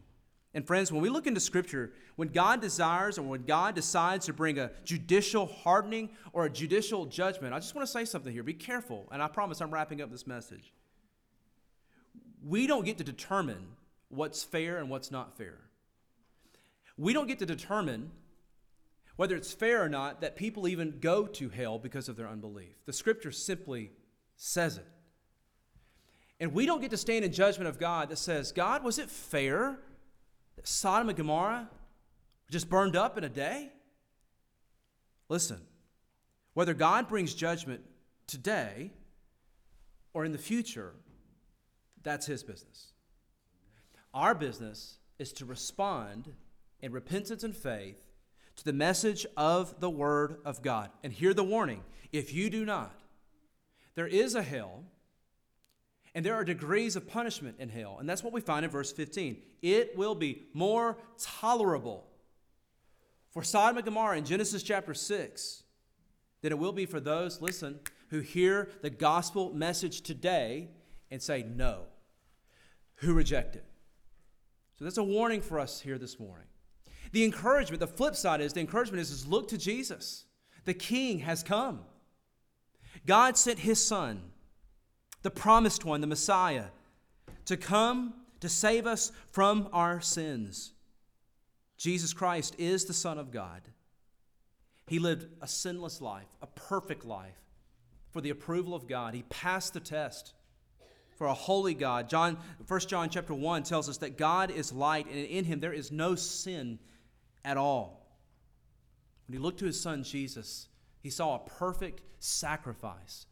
And friends, when we look into Scripture, when God desires or when God decides to bring a judicial hardening or a judicial judgment, I just want to say something here. Be careful, and I promise I'm wrapping up this message. We don't get to determine what's fair and what's not fair. We don't get to determine whether it's fair or not that people even go to hell because of their unbelief. The Scripture simply says it. And we don't get to stand in judgment of God that says, God, was it fair that Sodom and Gomorrah just burned up in a day? Listen, whether God brings judgment today or in the future, that's his business. Our business is to respond in repentance and faith to the message of the Word of God. And hear the warning if you do not, there is a hell and there are degrees of punishment in hell. And that's what we find in verse 15. It will be more tolerable for Sodom and Gomorrah in Genesis chapter 6 than it will be for those, listen, who hear the gospel message today and say no, who reject it. So that's a warning for us here this morning. The encouragement, the flip side is the encouragement is, is look to Jesus. The King has come. God sent his Son, the promised one, the Messiah, to come to save us from our sins. Jesus Christ is the Son of God. He lived a sinless life, a perfect life for the approval of God. He passed the test for a holy God. John 1 John chapter 1 tells us that God is light and in him there is no sin at all. When he looked to his son Jesus, he saw a perfect sacrifice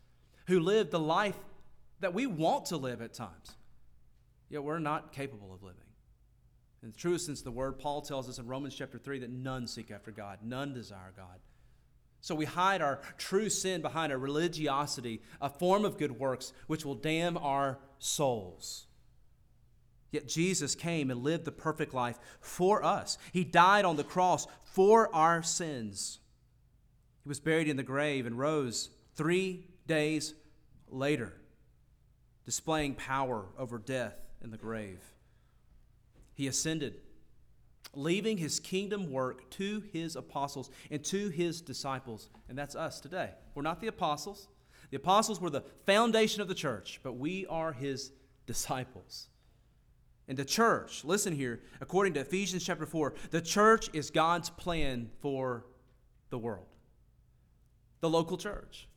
who lived the life that we want to live at times, yet we're not capable of living. In the truest sense the word, Paul tells us in Romans chapter 3 that none seek after God, none desire God. So we hide our true sin behind a religiosity, a form of good works, which will damn our souls. Yet Jesus came and lived the perfect life for us. He died on the cross for our sins. He was buried in the grave and rose three days later, displaying power over death and the grave. He ascended, leaving his kingdom work to his apostles and to his disciples. And that's us today. We're not the apostles. The apostles were the foundation of the church, but we are his disciples. And the church, listen here, according to Ephesians chapter 4, the church is God's plan for the world. The local church.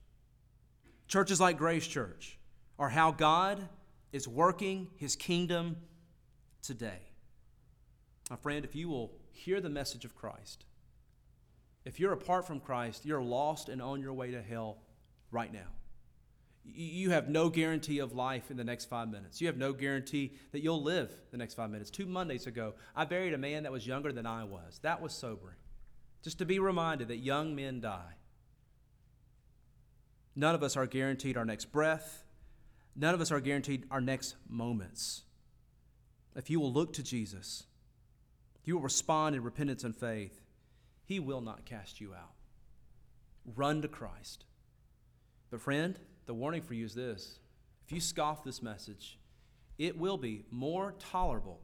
Churches like Grace Church are how God is working his kingdom today. My friend, if you will hear the message of Christ, if you're apart from Christ, you're lost and on your way to hell right now. You have no guarantee of life in the next five minutes. You have no guarantee that you'll live the next five minutes. Two Mondays ago, I buried a man that was younger than I was. That was sobering. Just to be reminded that young men die. None of us are guaranteed our next breath. None of us are guaranteed our next moments. If you will look to Jesus, if you will respond in repentance and faith, He will not cast you out. Run to Christ. But, friend, the warning for you is this if you scoff this message, it will be more tolerable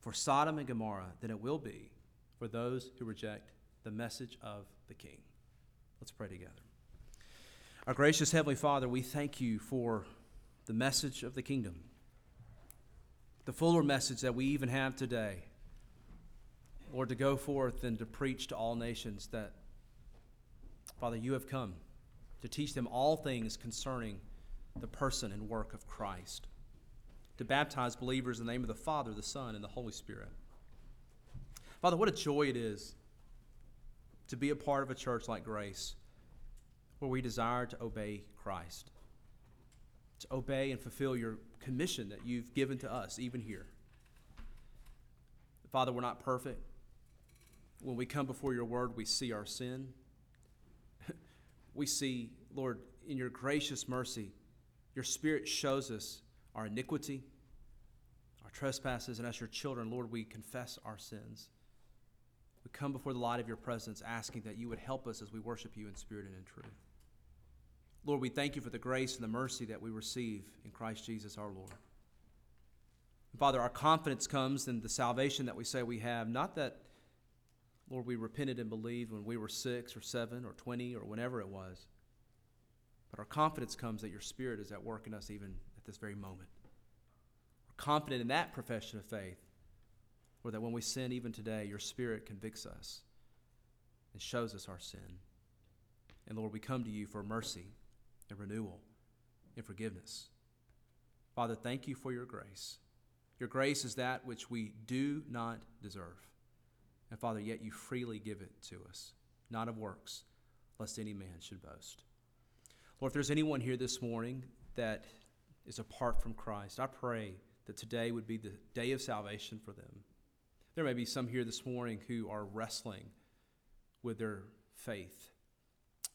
for Sodom and Gomorrah than it will be for those who reject the message of the King. Let's pray together. Our gracious Heavenly Father, we thank you for the message of the kingdom, the fuller message that we even have today. Lord, to go forth and to preach to all nations that, Father, you have come to teach them all things concerning the person and work of Christ, to baptize believers in the name of the Father, the Son, and the Holy Spirit. Father, what a joy it is to be a part of a church like Grace where we desire to obey Christ, to obey and fulfill your commission that you've given to us, even here. Father, we're not perfect. When we come before your word, we see our sin. [laughs] we see, Lord, in your gracious mercy, your Spirit shows us our iniquity, our trespasses, and as your children, Lord, we confess our sins. We come before the light of your presence asking that you would help us as we worship you in spirit and in truth. Lord, we thank you for the grace and the mercy that we receive in Christ Jesus our Lord. Father, our confidence comes in the salvation that we say we have, not that Lord, we repented and believed when we were six or seven or 20 or whenever it was. But our confidence comes that your Spirit is at work in us even at this very moment. We're confident in that profession of faith, or that when we sin even today, your Spirit convicts us and shows us our sin. And Lord, we come to you for mercy and renewal and forgiveness. Father, thank you for your grace. Your grace is that which we do not deserve. And Father, yet you freely give it to us, not of works, lest any man should boast. Lord, if there's anyone here this morning that is apart from Christ, I pray that today would be the day of salvation for them. There may be some here this morning who are wrestling with their faith,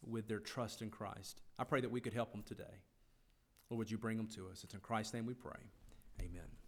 with their trust in Christ. I pray that we could help them today. Lord, would you bring them to us? It's in Christ's name we pray. Amen.